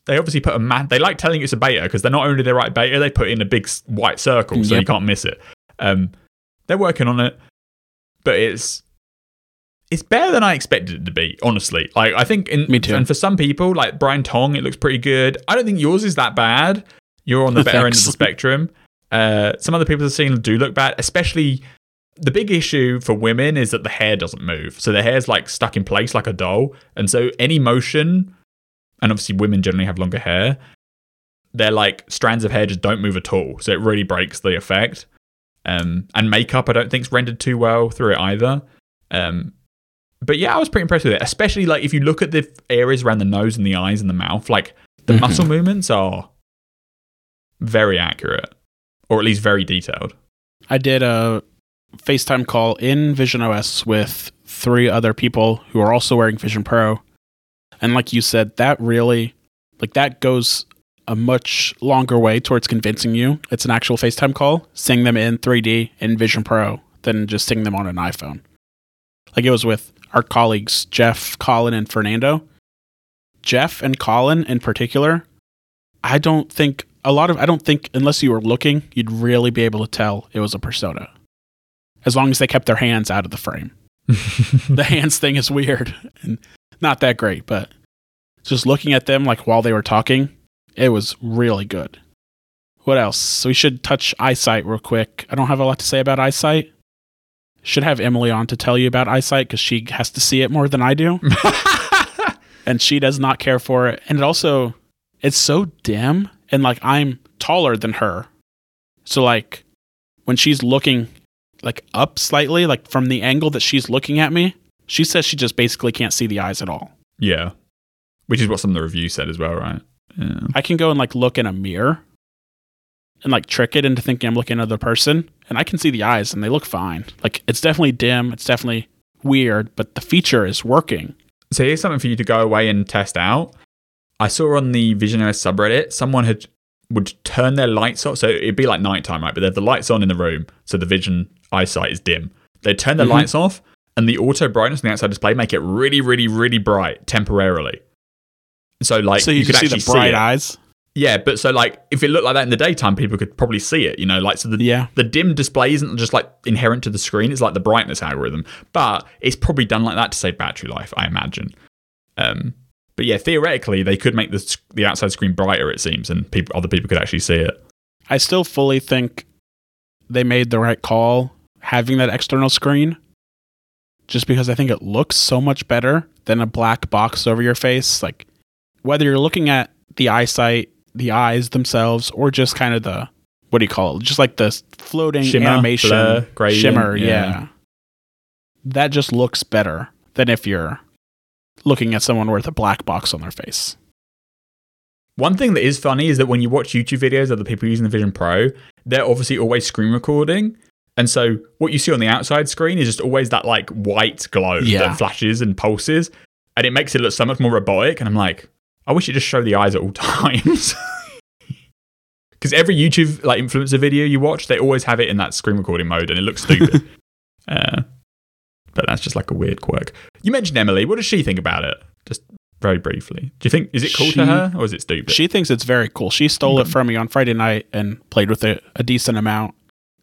they obviously put a man. They like telling you it's a beta because they're not only they write beta, they put in a big white circle so Yep. you can't miss it. Um, they're working on it, but it's it's better than I expected it to be. Honestly, like I think in Me too. and for some people like Brian Tong, it looks pretty good. I don't think yours is that bad. You're on the better end of the spectrum. Uh, some other people have seen do look bad, especially the big issue for women is that the hair doesn't move. So the hair's like stuck in place like a doll. And so any motion, and obviously women generally have longer hair, they're like strands of hair just don't move at all. So it really breaks the effect. Um, and makeup, I don't think is rendered too well through it either. Um, but yeah, I was pretty impressed with it, especially like if you look at the areas around the nose and the eyes and the mouth, like the Mhm. muscle movements are very accurate, or at least very detailed. I did a FaceTime call in Vision OS with three other people who are also wearing Vision Pro. And like you said, that really like that goes a much longer way towards convincing you it's an actual FaceTime call, seeing them in 3D in Vision Pro than just seeing them on an iPhone. Like it was with our colleagues Jeff, Colin, and Fernando. Jeff and Colin in particular, I don't think a lot of I don't think unless you were looking, you'd really be able to tell it was a persona. As long as they kept their hands out of the frame. the hands thing is weird and not that great, but just looking at them like while they were talking, it was really good. What else? So we should touch eyesight real quick. I don't have a lot to say about eyesight. Should have Emily on to tell you about eyesight because she has to see it more than I do and she does not care for it. And it also, it's so dim, and like I'm taller than her, so like when she's looking like up slightly, like from the angle that she's looking at me, she says she just basically can't see the eyes at all. yeah, which is what some of the reviews said as well, right? Yeah. I can go and like look in a mirror and like trick it into thinking I'm looking at another person, and I can see the eyes and they look fine. Like it's definitely dim, it's definitely weird, but the feature is working. So here's something for you to go away and test out. I saw on the Visionaries subreddit someone had would turn their lights off. So it'd be like nighttime, right? But they have the lights on in the room, so the vision eyesight is dim. They turn their Mhm. lights off, and the auto brightness on the outside display make it really, really, really bright temporarily. So like so you, could can see actually the bright it. eyes. Yeah, but so like if it looked like that in the daytime, people could probably see it. You know, like so the Yeah. the dim display isn't just like inherent to the screen; it's like the brightness algorithm. But it's probably done like that to save battery life, I imagine. Um, but yeah, theoretically, they could make the the outside screen brighter. It seems, and people other people could actually see it. I still fully think they made the right call having that external screen just because I think it looks so much better than a black box over your face. Like whether you're looking at the eyesight, the eyes themselves, or just kind of the what do you call it? Just like the floating Shimmer, animation blur, gradient, shimmer, yeah. yeah. That just looks better than if you're looking at someone with a black box on their face. One thing that is funny is that when you watch YouTube videos of the people using the Vision Pro, they're obviously always screen recording. And so what you see on the outside screen is just always that like white glow Yeah. that flashes and pulses. And it makes it look so much more robotic. And I'm like, I wish it just showed the eyes at all times. Because every YouTube like influencer video you watch, they always have it in that screen recording mode and it looks stupid. uh, but that's just like a weird quirk. You mentioned Emily. What does she think about it? Just very briefly. Do you think is it cool She- to her or is it stupid? She thinks it's very cool. She stole it from me on Friday night and played with it a decent amount.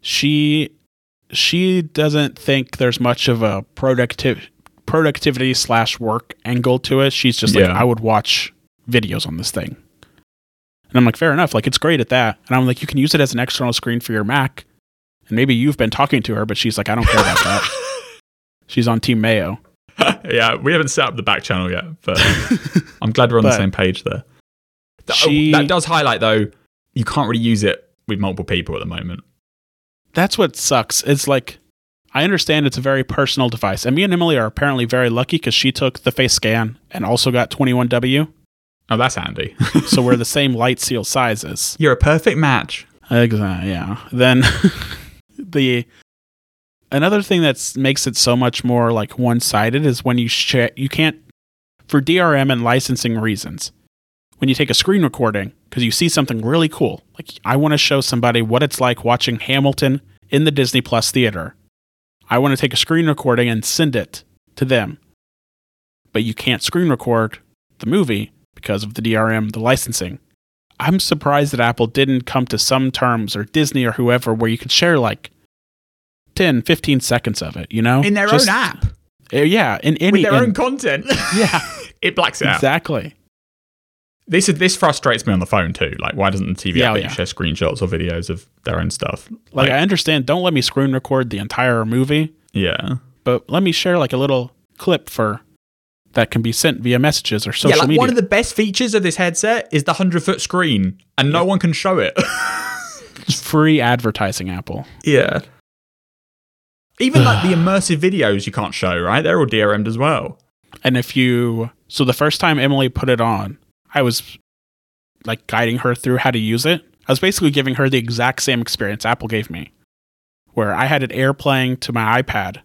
She she doesn't think there's much of a productive productivity slash work angle to it. She's just like, I would watch videos on this thing. And I'm like, fair enough. Like it's great at that. And I'm like, you can use it as an external screen for your Mac. And maybe you've been talking to her, but she's like, I don't care about that. She's on Team Mayo. yeah, we haven't set up the back channel yet, but I'm glad we're on the same page there. Th- she- oh, that does highlight though, you can't really use it with multiple people at the moment. That's what sucks. It's like I understand it's a very personal device, and me and Emily are apparently very lucky because she took the face scan and also got 21W, Oh, that's handy. so we're the same light seal sizes. You're a perfect match. Exactly. Yeah. Then the another thing that makes it so much more like one sided is when you share. You can't for DRM and licensing reasons. When you take a screen recording because you see something really cool, like I want to show somebody what it's like watching Hamilton in the Disney Plus theater. I want to take a screen recording and send it to them. But you can't screen record the movie because of the DRM, the licensing. I'm surprised that Apple didn't come to some terms or Disney or whoever where you could share like 10, 15 seconds of it, you know? In their Just- own app. uh, Yeah, in any with their in- own content. Yeah, it blacks it out. exactly. This is this frustrates me on the phone too. Like, why doesn't the TV Yeah, app yeah. share screenshots or videos of their own stuff? Like, I understand don't let me screen record the entire movie, yeah, but let me share like a little clip for that can be sent via messages or social yeah. Like media. one of the best features of this headset is the hundred foot screen, and no one can show it. free advertising Apple. yeah. Even like the immersive videos you can't show, right? They're all DRM'd as well. And if you, so the first time Emily put it on, I was like guiding her through how to use it. I was basically giving her the exact same experience Apple gave me, where I had it air playing to my iPad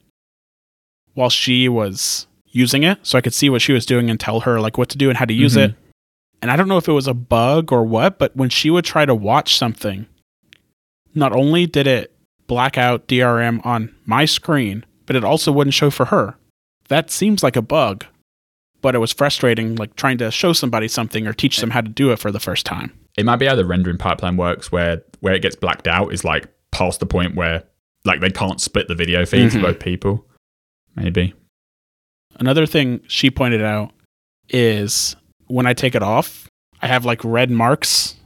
while she was using it, so I could see what she was doing and tell her like what to do and how to use Mhm. it. And I don't know if it was a bug or what, but when she would try to watch something, not only did it black out DRM on my screen, but it also wouldn't show for her. That seems like a bug, but it was frustrating, like trying to show somebody something or teach them how to do it for the first time. It might be how the rendering pipeline works, where where it gets blacked out is like past the point where like they can't split the video feeds Mhm. for both people. Maybe. Another thing she pointed out is when I take it off, I have like red marks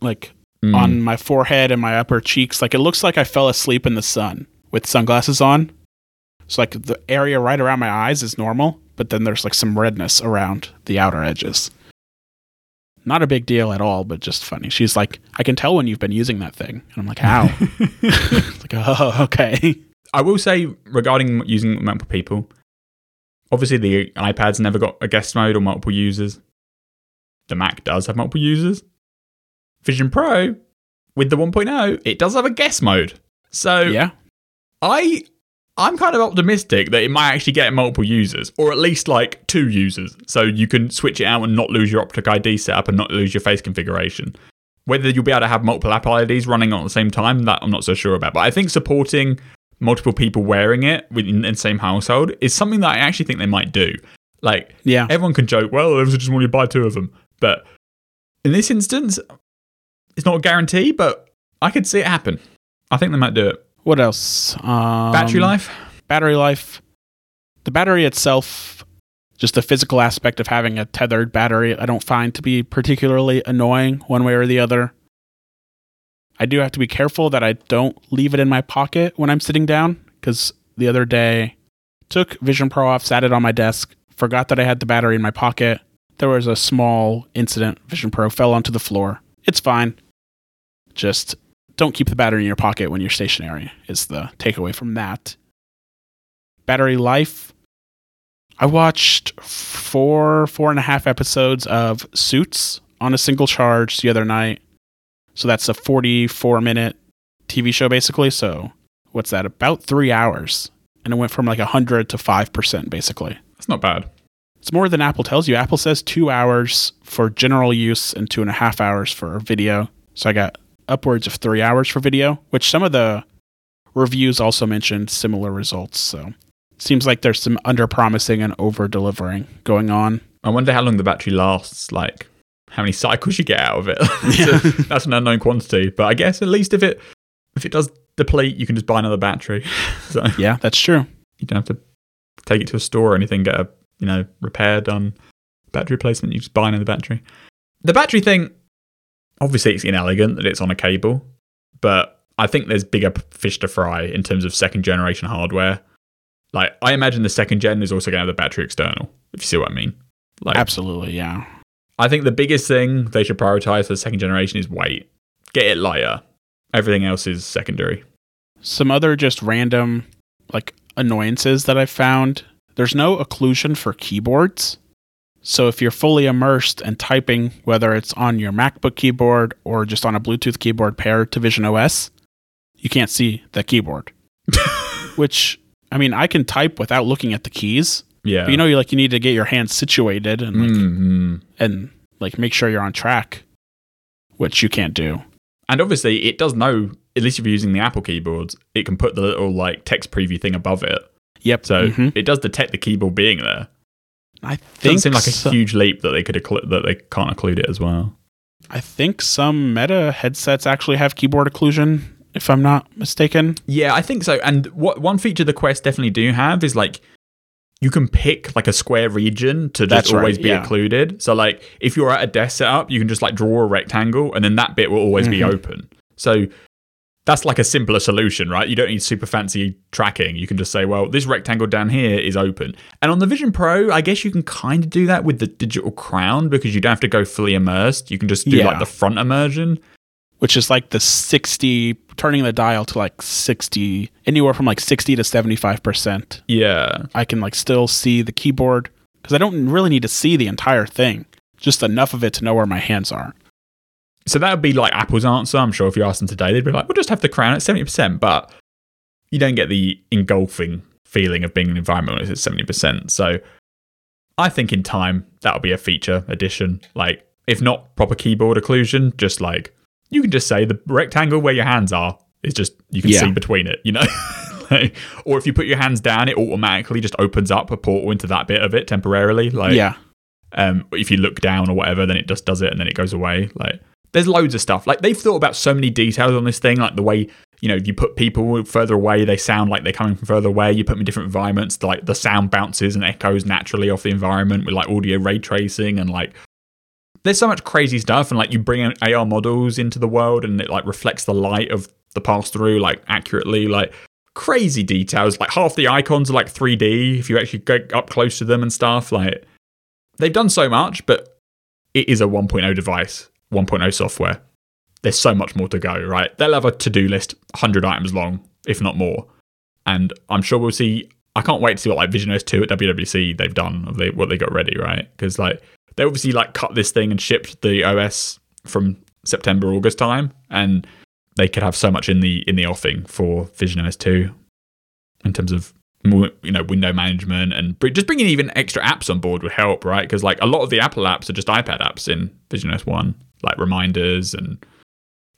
like Mm. on my forehead and my upper cheeks. Like it looks like I fell asleep in the sun with sunglasses on. So like the area right around my eyes is normal, but then there's like some redness around the outer edges. Not a big deal at all, but just funny. She's like, I can tell when you've been using that thing. And I'm like, how? Like, oh, okay. I will say regarding using multiple people, obviously the iPad's never got a guest mode or multiple users. The Mac does have multiple users. Vision Pro with the 1.0, it does have a guest mode. So Yeah. I I'm kind of optimistic that it might actually get multiple users, or at least like two users, so you can switch it out and not lose your optic ID setup and not lose your face configuration. Whether you'll be able to have multiple Apple IDs running at the same time, that I'm not so sure about. But I think supporting multiple people wearing it within the same household is something that I actually think they might do. Like Yeah. everyone can joke, well, I just want to buy two of them, but in this instance, it's not a guarantee, but I could see it happen. I think they might do it. What else? Um, Battery life. battery life. The battery itself, just the physical aspect of having a tethered battery, I don't find to be particularly annoying one way or the other. I do have to be careful that I don't leave it in my pocket when I'm sitting down because the other day took Vision Pro off, sat it on my desk, forgot that I had the battery in my pocket. There was a small incident. Vision Pro fell onto the floor. It's fine. Just don't keep the battery in your pocket when you're stationary, is the takeaway from that. Battery life. I watched four, four and a half episodes of Suits on a single charge the other night. So that's a 44 minute TV show, basically. So what's that? About three hours. And it went from like 100 to 5%, basically. That's not bad. It's more than Apple tells you. Apple says two hours for general use and two and a half hours for video. So I got upwards of three hours for video, which some of the reviews also mentioned similar results. So seems like there's some under promising and over delivering going on. I wonder how long the battery lasts. Like how many cycles you get out of it. Yeah. That's an unknown quantity. But I guess at least if it if it does deplete, you can just buy another battery. so Yeah, that's true. you don't have to take it to a store or anything, get a you know repair done, battery replacement. You just buy another battery. The battery thing, obviously, it's inelegant that it's on a cable, but I think there's bigger fish to fry in terms of second generation hardware. Like I imagine the second gen is also going to have the battery external. If you see what I mean. Like Absolutely, yeah. I think the biggest thing they should prioritize for the second generation is weight. Get it lighter. Everything else is secondary. Some other just random like annoyances that I've found. There's no occlusion for keyboards. So if you're fully immersed and typing, whether it's on your MacBook keyboard or just on a Bluetooth keyboard paired to Vision OS, you can't see the keyboard. Which I mean, I can type without looking at the keys. Yeah. But you know, you like you need to get your hands situated and like Mhm. and like make sure you're on track, which you can't do. And obviously, it does know, at least if you're using the Apple keyboards, it can put the little like text preview thing above it. Yep. So Mhm. it does detect the keyboard being there. I Doesn't think seem like a so- huge leap that they could occlu- that they can't occlude it as well. I think some Meta headsets actually have keyboard occlusion, if I'm not mistaken. Yeah, I think so. And what one feature the Quest definitely do have is like you can pick like a square region to just That's right, always be yeah. occluded. So like if you're at a desk setup, you can just like draw a rectangle and then that bit will always be Mhm. open. So that's like a simpler solution, right? You don't need super fancy tracking. You can just say, well, this rectangle down here is open. And on the Vision Pro, I guess you can kind of do that with the digital crown because you don't have to go fully immersed. You can just do Yeah. like the front immersion. which is like the 60 turning the dial to like 60 anywhere from like 60 to 75% Yeah. i can like still see the keyboard because i don't really need to see the entire thing just enough of it to know where my hands are So that would be like Apple's answer. I'm sure if you asked them today, they'd be like, we'll just have the crown at 70%, but you don't get the engulfing feeling of being in an environment when at 70%. So I think in time, that'll be a feature addition. Like, if not proper keyboard occlusion, just like you can just say the rectangle where your hands are is just, you can Yeah. see between it, you know? Like, or if you put your hands down, it automatically just opens up a portal into that bit of it temporarily. Like, yeah um, if you look down or whatever, then it just does it and then it goes away. Like there's loads of stuff. Like they've thought about so many details on this thing, like the way you know you put people further away, they sound like they're coming from further away. You put them in different environments, like the sound bounces and echoes naturally off the environment with like audio ray tracing and like. There's so much crazy stuff, and like you bring AR models into the world, and it like reflects the light of the pass through like accurately. Like crazy details. Like half the icons are like 3D if you actually go up close to them and stuff. Like they've done so much, but it is a 1.0 device, 1.0 software. There's so much more to go, right? They'll have a to do list 100 items long, if not more. And I'm sure we'll see. I can't wait to see what like Vision OS 2 at WWDC they've done, what they got ready, right? Because like they obviously like cut this thing and shipped the OS from September, August time, and they could have so much in the in the offing for Vision OS 2 in terms of you know window management and just bringing even extra apps on board would help right because like a lot of the apple apps are just ipad apps in vision os 1 like reminders and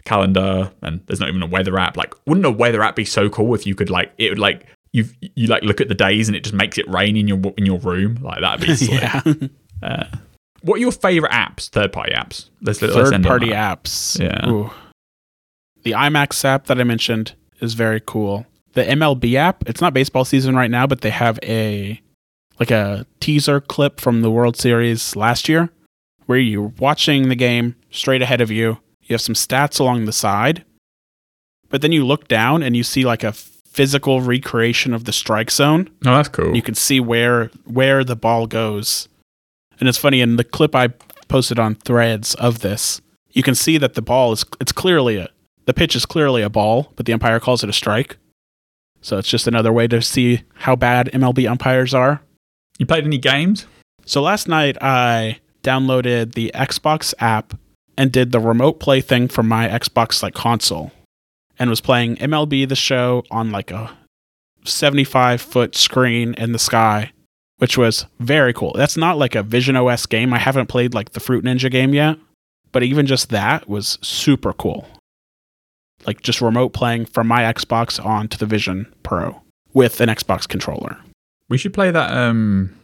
calendar and there's not even a weather app. Like wouldn't a weather app be so cool if you could like it would like you you like look at the days and it just makes it rain in your in your room? Like that'd be yeah. Uh, what are your favorite apps? Third party apps. Let's, let's third party apps. Yeah. Ooh. the imax app that i mentioned is very cool. The mlb app it's not baseball season right now but they have a like a teaser clip from the world series last year where you're watching the game straight ahead of you you have some stats along the side but then you look down and you see like a physical recreation of the strike zone. Oh, that's cool. You can see where where the ball goes. And it's funny in the clip I posted on threads of this, you can see that the ball is it's clearly a the pitch is clearly a ball, but the umpire calls it a strike. So it's just another way to see how bad MLB umpires are. you played any games? So last night I downloaded the Xbox app and did the remote play thing from my Xbox like console and was playing MLB the show on like a 75 foot screen in the sky, which was very cool. That's not like a Vision OS game. I haven't played like the Fruit Ninja game yet, but even just that was super cool. Like just remote playing from my Xbox onto the Vision Pro with an Xbox controller. We should play that. Um,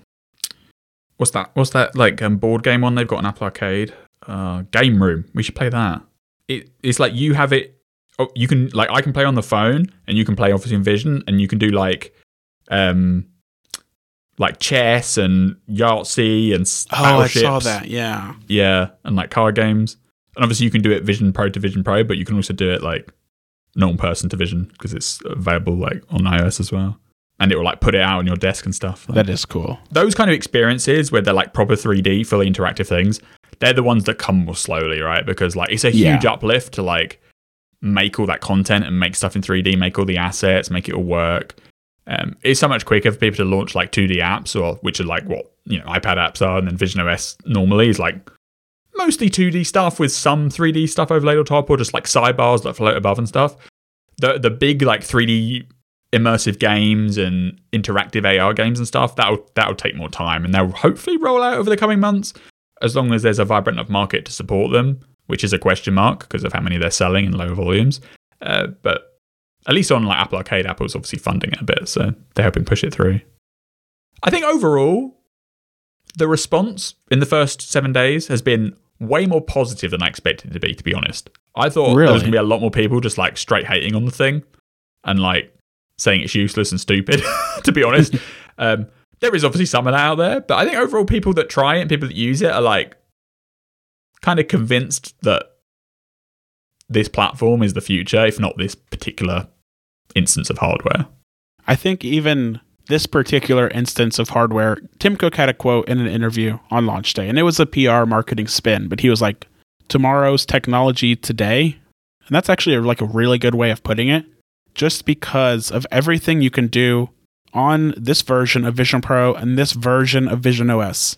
what's that? What's that like um, board game one they've got on Apple Arcade? Uh, game Room. We should play that. It, it's like you have it. Oh, you can like I can play on the phone, and you can play obviously in Vision, and you can do like, um, like chess and Yahtzee and Oh, I saw that. Yeah. Yeah, and like card games. And obviously you can do it Vision Pro to Vision Pro, but you can also do it like normal person to Vision because it's available like on iOS as well. And it will like put it out on your desk and stuff. Like, That is cool. those kind of experiences where they're like proper 3D, fully interactive things, they're the ones that come more slowly, right? Because like it's a huge Yeah. uplift to like make all that content and make stuff in 3D, make all the assets, make it all work. Um, it's so much quicker for people to launch like 2D apps or which are like what you know iPad apps are, and then Vision OS normally is like mostly 2D stuff with some 3D stuff overlaid on top, or just like sidebars that float above and stuff. The the big like 3D immersive games and interactive AR games and stuff that'll that'll take more time, and they'll hopefully roll out over the coming months as long as there's a vibrant enough market to support them, which is a question mark because of how many they're selling in low volumes. Uh, but at least on like Apple Arcade, Apple's obviously funding it a bit, so they're helping push it through. I think overall, the response in the first seven days has been way more positive than I expected it to be. To be honest, I thought there was going to be a lot more people just like straight hating on the thing and like saying it's useless and stupid. to be honest, um, there is obviously some of that out there, but I think overall people that try it and people that use it are like kind of convinced that this platform is the future, if not this particular instance of hardware. I think even this particular instance of hardware, Tim Cook had a quote in an interview on launch day, and it was a PR marketing spin, but he was like, tomorrow's technology today. And that's actually a, like a really good way of putting it, just because of everything you can do on this version of Vision Pro and this version of Vision OS.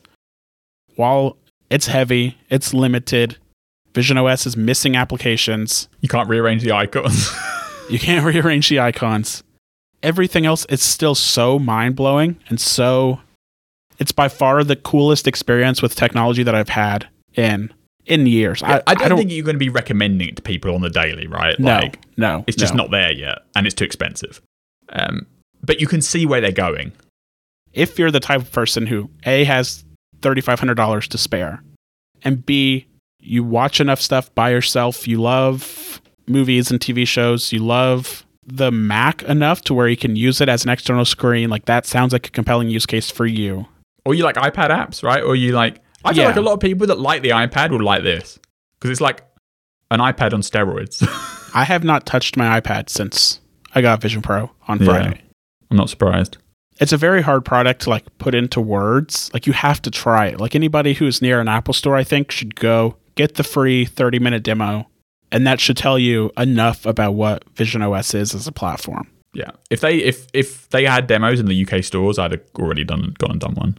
While it's heavy, it's limited, Vision OS is missing applications. You can't rearrange the icons. You can't rearrange the icons. Everything else is still so mind blowing and so. It's by far the coolest experience with technology that I've had in in years. I, I, don't think you're going to be recommending it to people on the daily, right? no, Like, no, it's just no. not there yet, and it's too expensive. Um, but you can see where they're going. If you're the type of person who a has thirty five hundred dollars to spare, and b you watch enough stuff by yourself, you love movies and TV shows, you love the Mac enough to where you can use it as an external screen. Like that sounds like a compelling use case for you. Or you like iPad apps, right? Or you like. I feel Yeah. like a lot of people that like the iPad will like this because it's like an iPad on steroids. I have not touched my iPad since I got Vision Pro on Yeah. I'm not surprised. It's a very hard product to like put into words. Like you have to try it. Like anybody who's near an Apple store, I think should go get the free 30 minute demo. And that should tell you enough about what Vision OS is as a platform. Yeah, if they if if they had demos in the UK stores, I'd have already done gone and done one.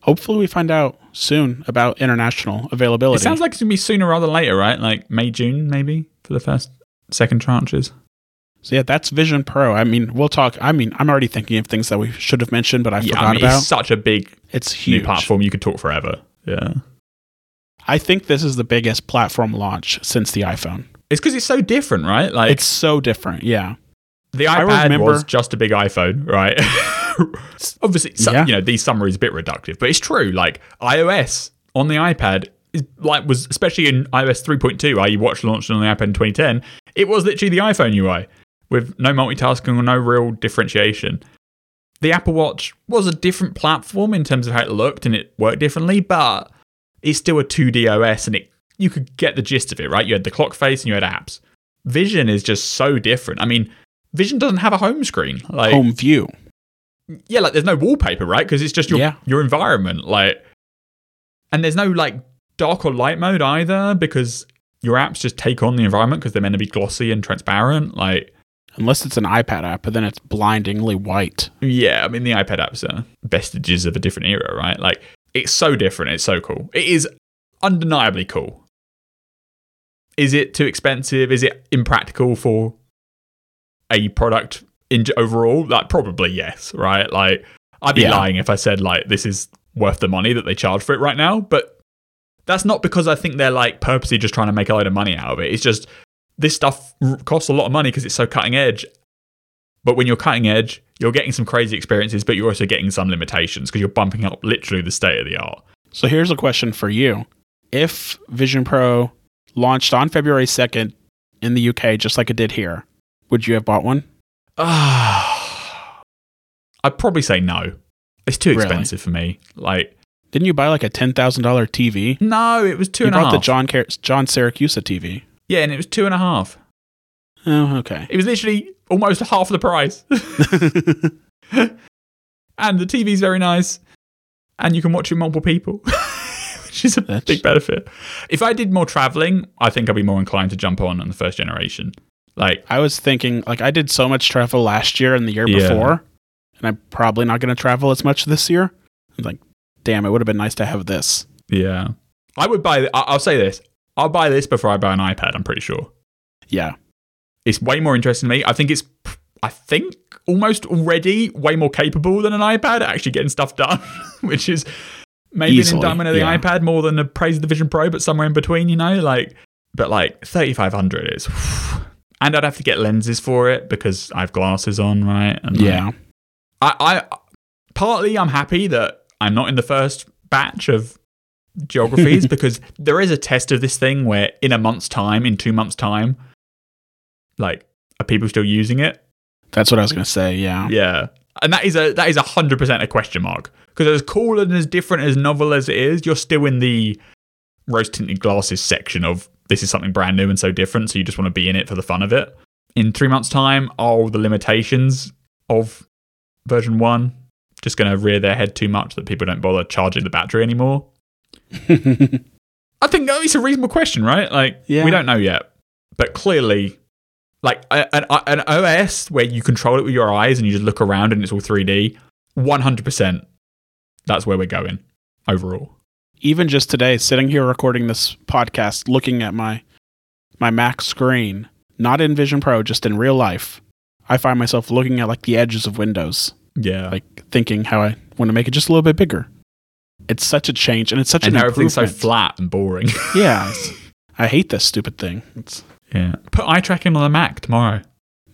Hopefully we find out soon about international availability. It sounds like it's gonna be sooner rather than later, right? Like May June maybe for the first second tranches. So yeah, that's Vision Pro. I mean, we'll talk. I mean, I'm already thinking of things that we should have mentioned, but I yeah, forgot I mean, about. it's such a big It's new huge. platform. You could talk forever. Yeah, I think this is the biggest platform launch since the iPhone. it's because it's so different, right? Like It's so different. Yeah. the I iPad remember- was just a big iPhone, right? Obviously, so, Yeah. you know these summaries a bit reductive, but it's true. Like iOS on the iPad is like was especially in iOS 3.2, i.e., watch launched on the iPad in 2010. It was literally the iPhone UI with no multitasking or no real differentiation. The Apple Watch was a different platform in terms of how it looked and it worked differently, but it's still a 2D OS and it you could get the gist of it, right? You had the clock face and you had apps. Vision is just so different. I mean, Vision doesn't have a home screen. Like Home view. yeah, like there's no wallpaper, right? Because it's just your Yeah. your environment. Like, and there's no like dark or light mode either because your apps just take on the environment because they're meant to be glossy and transparent. Like, Unless it's an iPad app, but then it's blindingly white. yeah, I mean the iPad apps are uh, vestiges of a different era, right? Like, it's so different. It's so cool. It is undeniably cool. Is it too expensive? Is it impractical for a product in overall? Like, probably yes, right? Like, I'd be Yeah. lying if I said like this is worth the money that they charge for it right now. But that's not because I think they're like purposely just trying to make a load of money out of it. It's just this stuff costs a lot of money because it's so cutting edge. But when you're cutting edge, you're getting some crazy experiences, but you're also getting some limitations because you're bumping up literally the state of the art. So here's a question for you. If Vision Pro launched on February 2nd in the UK, just like it did here, would you have bought one? Ah, I'd probably say no. It's too Really? expensive for me. Like, Didn't you buy like a $10,000 TV? no, it was two you and a bought half. the John, Car- John Siracusa TV. Yeah, and it was two and a half. Oh, okay. It was literally almost half the price. and the TV's very nice, and you can watch it with multiple people, which is a That's- big benefit. If I did more traveling, I think I'd be more inclined to jump on on the first generation. Like, I was thinking, like, I did so much travel last year and the year Yeah. before, and I'm probably not going to travel as much this year. I'm like, damn, it would have been nice to have this. yeah, I would buy. I'll say this: I'll buy this before I buy an iPad. I'm pretty sure. Yeah. it's way more interesting to me. I think it's, I think almost already way more capable than an iPad actually getting stuff done, which is maybe Easily, an indictment of the yeah. iPad more than a praise of the Vision Pro, but somewhere in between, you know, like, but like 3500 is, and I'd have to get lenses for it because I have glasses on, right? And like, Yeah. I, I, partly I'm happy that I'm not in the first batch of geographies because there is a test of this thing where in a month's time, in two months' time, like, are people still using it? That's what I was going to say. Yeah. Yeah. And that is a that is a hundred percent a question mark. Because as cool and as different as novel as it is, you're still in the rose tinted glasses section of this is something brand new and so different, so you just want to be in it for the fun of it. In three months' time, are the limitations of version one just gonna rear their head too much that people don't bother charging the battery anymore? I think oh, it's a reasonable question, right? Like, Yeah. we don't know yet, but clearly, like an, an OS where you control it with your eyes and you just look around and it's all 3D, 100%. That's where we're going overall. Even just today, sitting here recording this podcast, looking at my my Mac screen, not in Vision Pro, just in real life, I find myself looking at like the edges of Windows, Yeah, like thinking how I want to make it just a little bit bigger. It's such a change, and it's such and an everything's so flat and boring. Yeah, I hate this stupid thing. It's yeah, put eye tracking on the Mac tomorrow.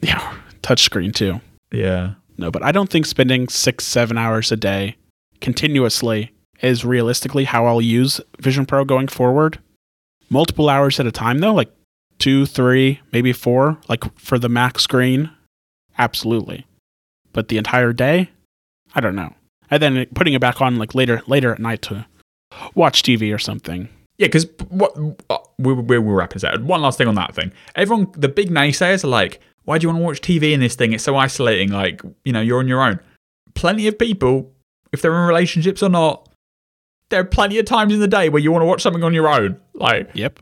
yeah, touchscreen too. Yeah, No, but I don't think spending six, seven hours a day continuously is realistically how I'll use Vision Pro going forward. Multiple hours at a time, though, like two, three, maybe four, like for the Mac screen, absolutely. But the entire day, I don't know. And then putting it back on like later, later at night to watch TV or something. Yeah, because what uh, we we we're wrapping this out. One last thing on that thing. Everyone, the big naysayers are like, "Why do you want to watch TV in this thing? It's so isolating. Like, you know, you're on your own." Plenty of people, if they're in relationships or not, there are plenty of times in the day where you want to watch something on your own. Like, Yep.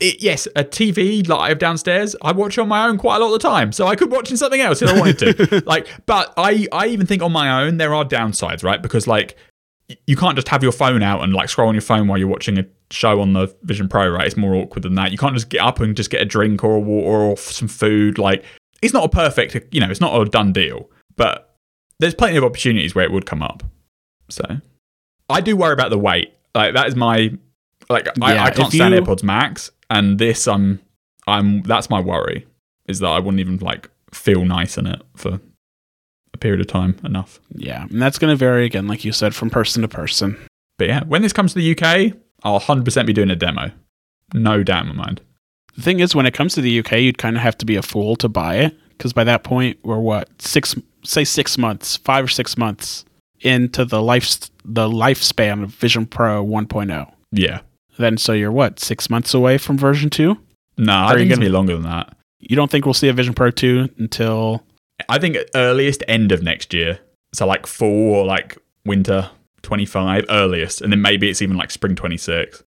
It, yes, a TV live downstairs, I watch on my own quite a lot of the time. So I could watch in something else if I wanted to. like, but I, I even think on my own there are downsides, right? Because like you can't just have your phone out and like scroll on your phone while you're watching a show on the Vision Pro, right? It's more awkward than that. You can't just get up and just get a drink or a water or some food. Like, it's not a perfect, you know, it's not a done deal, but there's plenty of opportunities where it would come up. So I do worry about the weight. Like that is my like I, Yeah, I can't if stand you- AirPods Max, and this I'm I'm that's my worry is that I wouldn't even like feel nice in it for a period of time enough. Yeah. And that's going to vary again, like you said, from person to person. But yeah, when this comes to the UK, I'll 100% be doing a demo. No doubt in my mind. The thing is, when it comes to the UK, you'd kind of have to be a fool to buy it because by that point, we're what six, say six months, five or six months into the life the lifespan of Vision Pro 1.0. Yeah. Then, so you're what six months away from version two? No, I Are you think it's gonna- gonna be longer than that. You don't think we'll see a Vision Pro 2 until I think earliest end of next year. So like fall or like winter 25 earliest. And then maybe it's even like spring 26.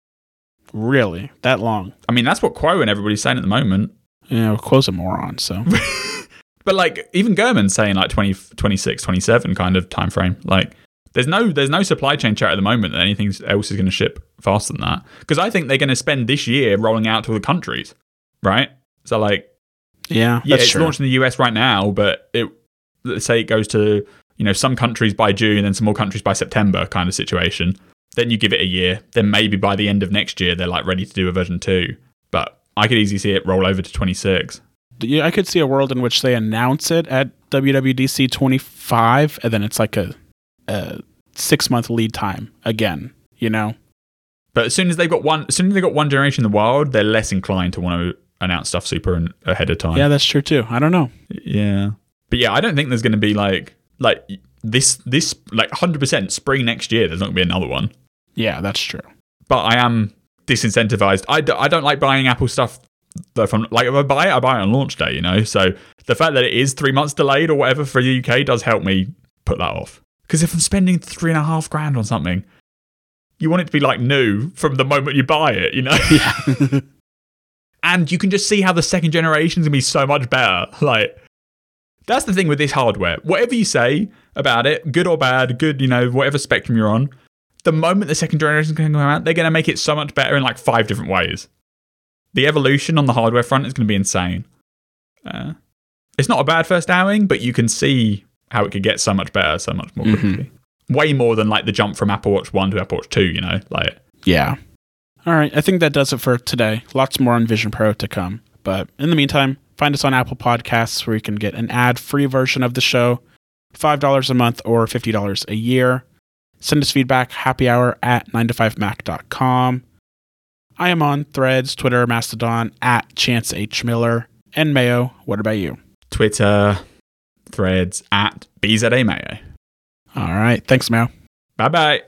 really that long? I mean, that's what Kuo and everybody's saying at the moment. You know, Kuo's a moron, so But like even Gurman's saying like 20, 26, 27 kind of time frame. Like there's no there's no supply chain chat at the moment that anything else is going to ship faster than that. Because I think they're going to spend this year rolling out to the countries, right? So like yeah, yeah, it's true. launched in the US right now, but it let's say it goes to you know some countries by June and then some more countries by September kind of situation. Then you give it a year. Then maybe by the end of next year they're like ready to do a version two. But I could easily see it roll over to 26. Yeah, I could see a world in which they announce it at WWDC 25, and then it's like a, a six month lead time again. You know, But as soon as they've got one, as soon as they've got one generation in the wild, they're less inclined to want to announce stuff super ahead of time. yeah, that's true too. I don't know. Yeah. But yeah, I don't think there's going to be like like this this like 100% spring next year there's not going to be another one. Yeah, that's true. But I am disincentivized. I, d- I don't like buying Apple stuff though from like if I buy it I buy it on launch day, you know. So the fact that it is 3 months delayed or whatever for the UK does help me put that off. Cuz if I'm spending three and a half grand on something you want it to be like new from the moment you buy it, you know? Yeah. and you can just see how the second generation is gonna be so much better. Like that's the thing with this hardware. Whatever you say about it, good or bad, good, you know, whatever spectrum you're on, the moment the second generation is going to come out, they're going to make it so much better in like five different ways. The evolution on the hardware front is going to be insane. Uh, it's not a bad first outing, but you can see how it could get so much better, so much more Mhm. quickly. Way more than like the jump from Apple Watch 1 to Apple Watch 2, you know? Like, yeah. All right. I think that does it for today. Lots more on Vision Pro to come. But in the meantime, find us on Apple Podcasts where you can get an ad free version of the show, $5 a month or $50 a year. Send us feedback, happy hour at 9to5mac.com. I am on threads, Twitter, Mastodon, at Chance H. Miller, and Mayo. What about you? Twitter, threads, at BZA Mayo. All right. Thanks, Mayo. Bye bye.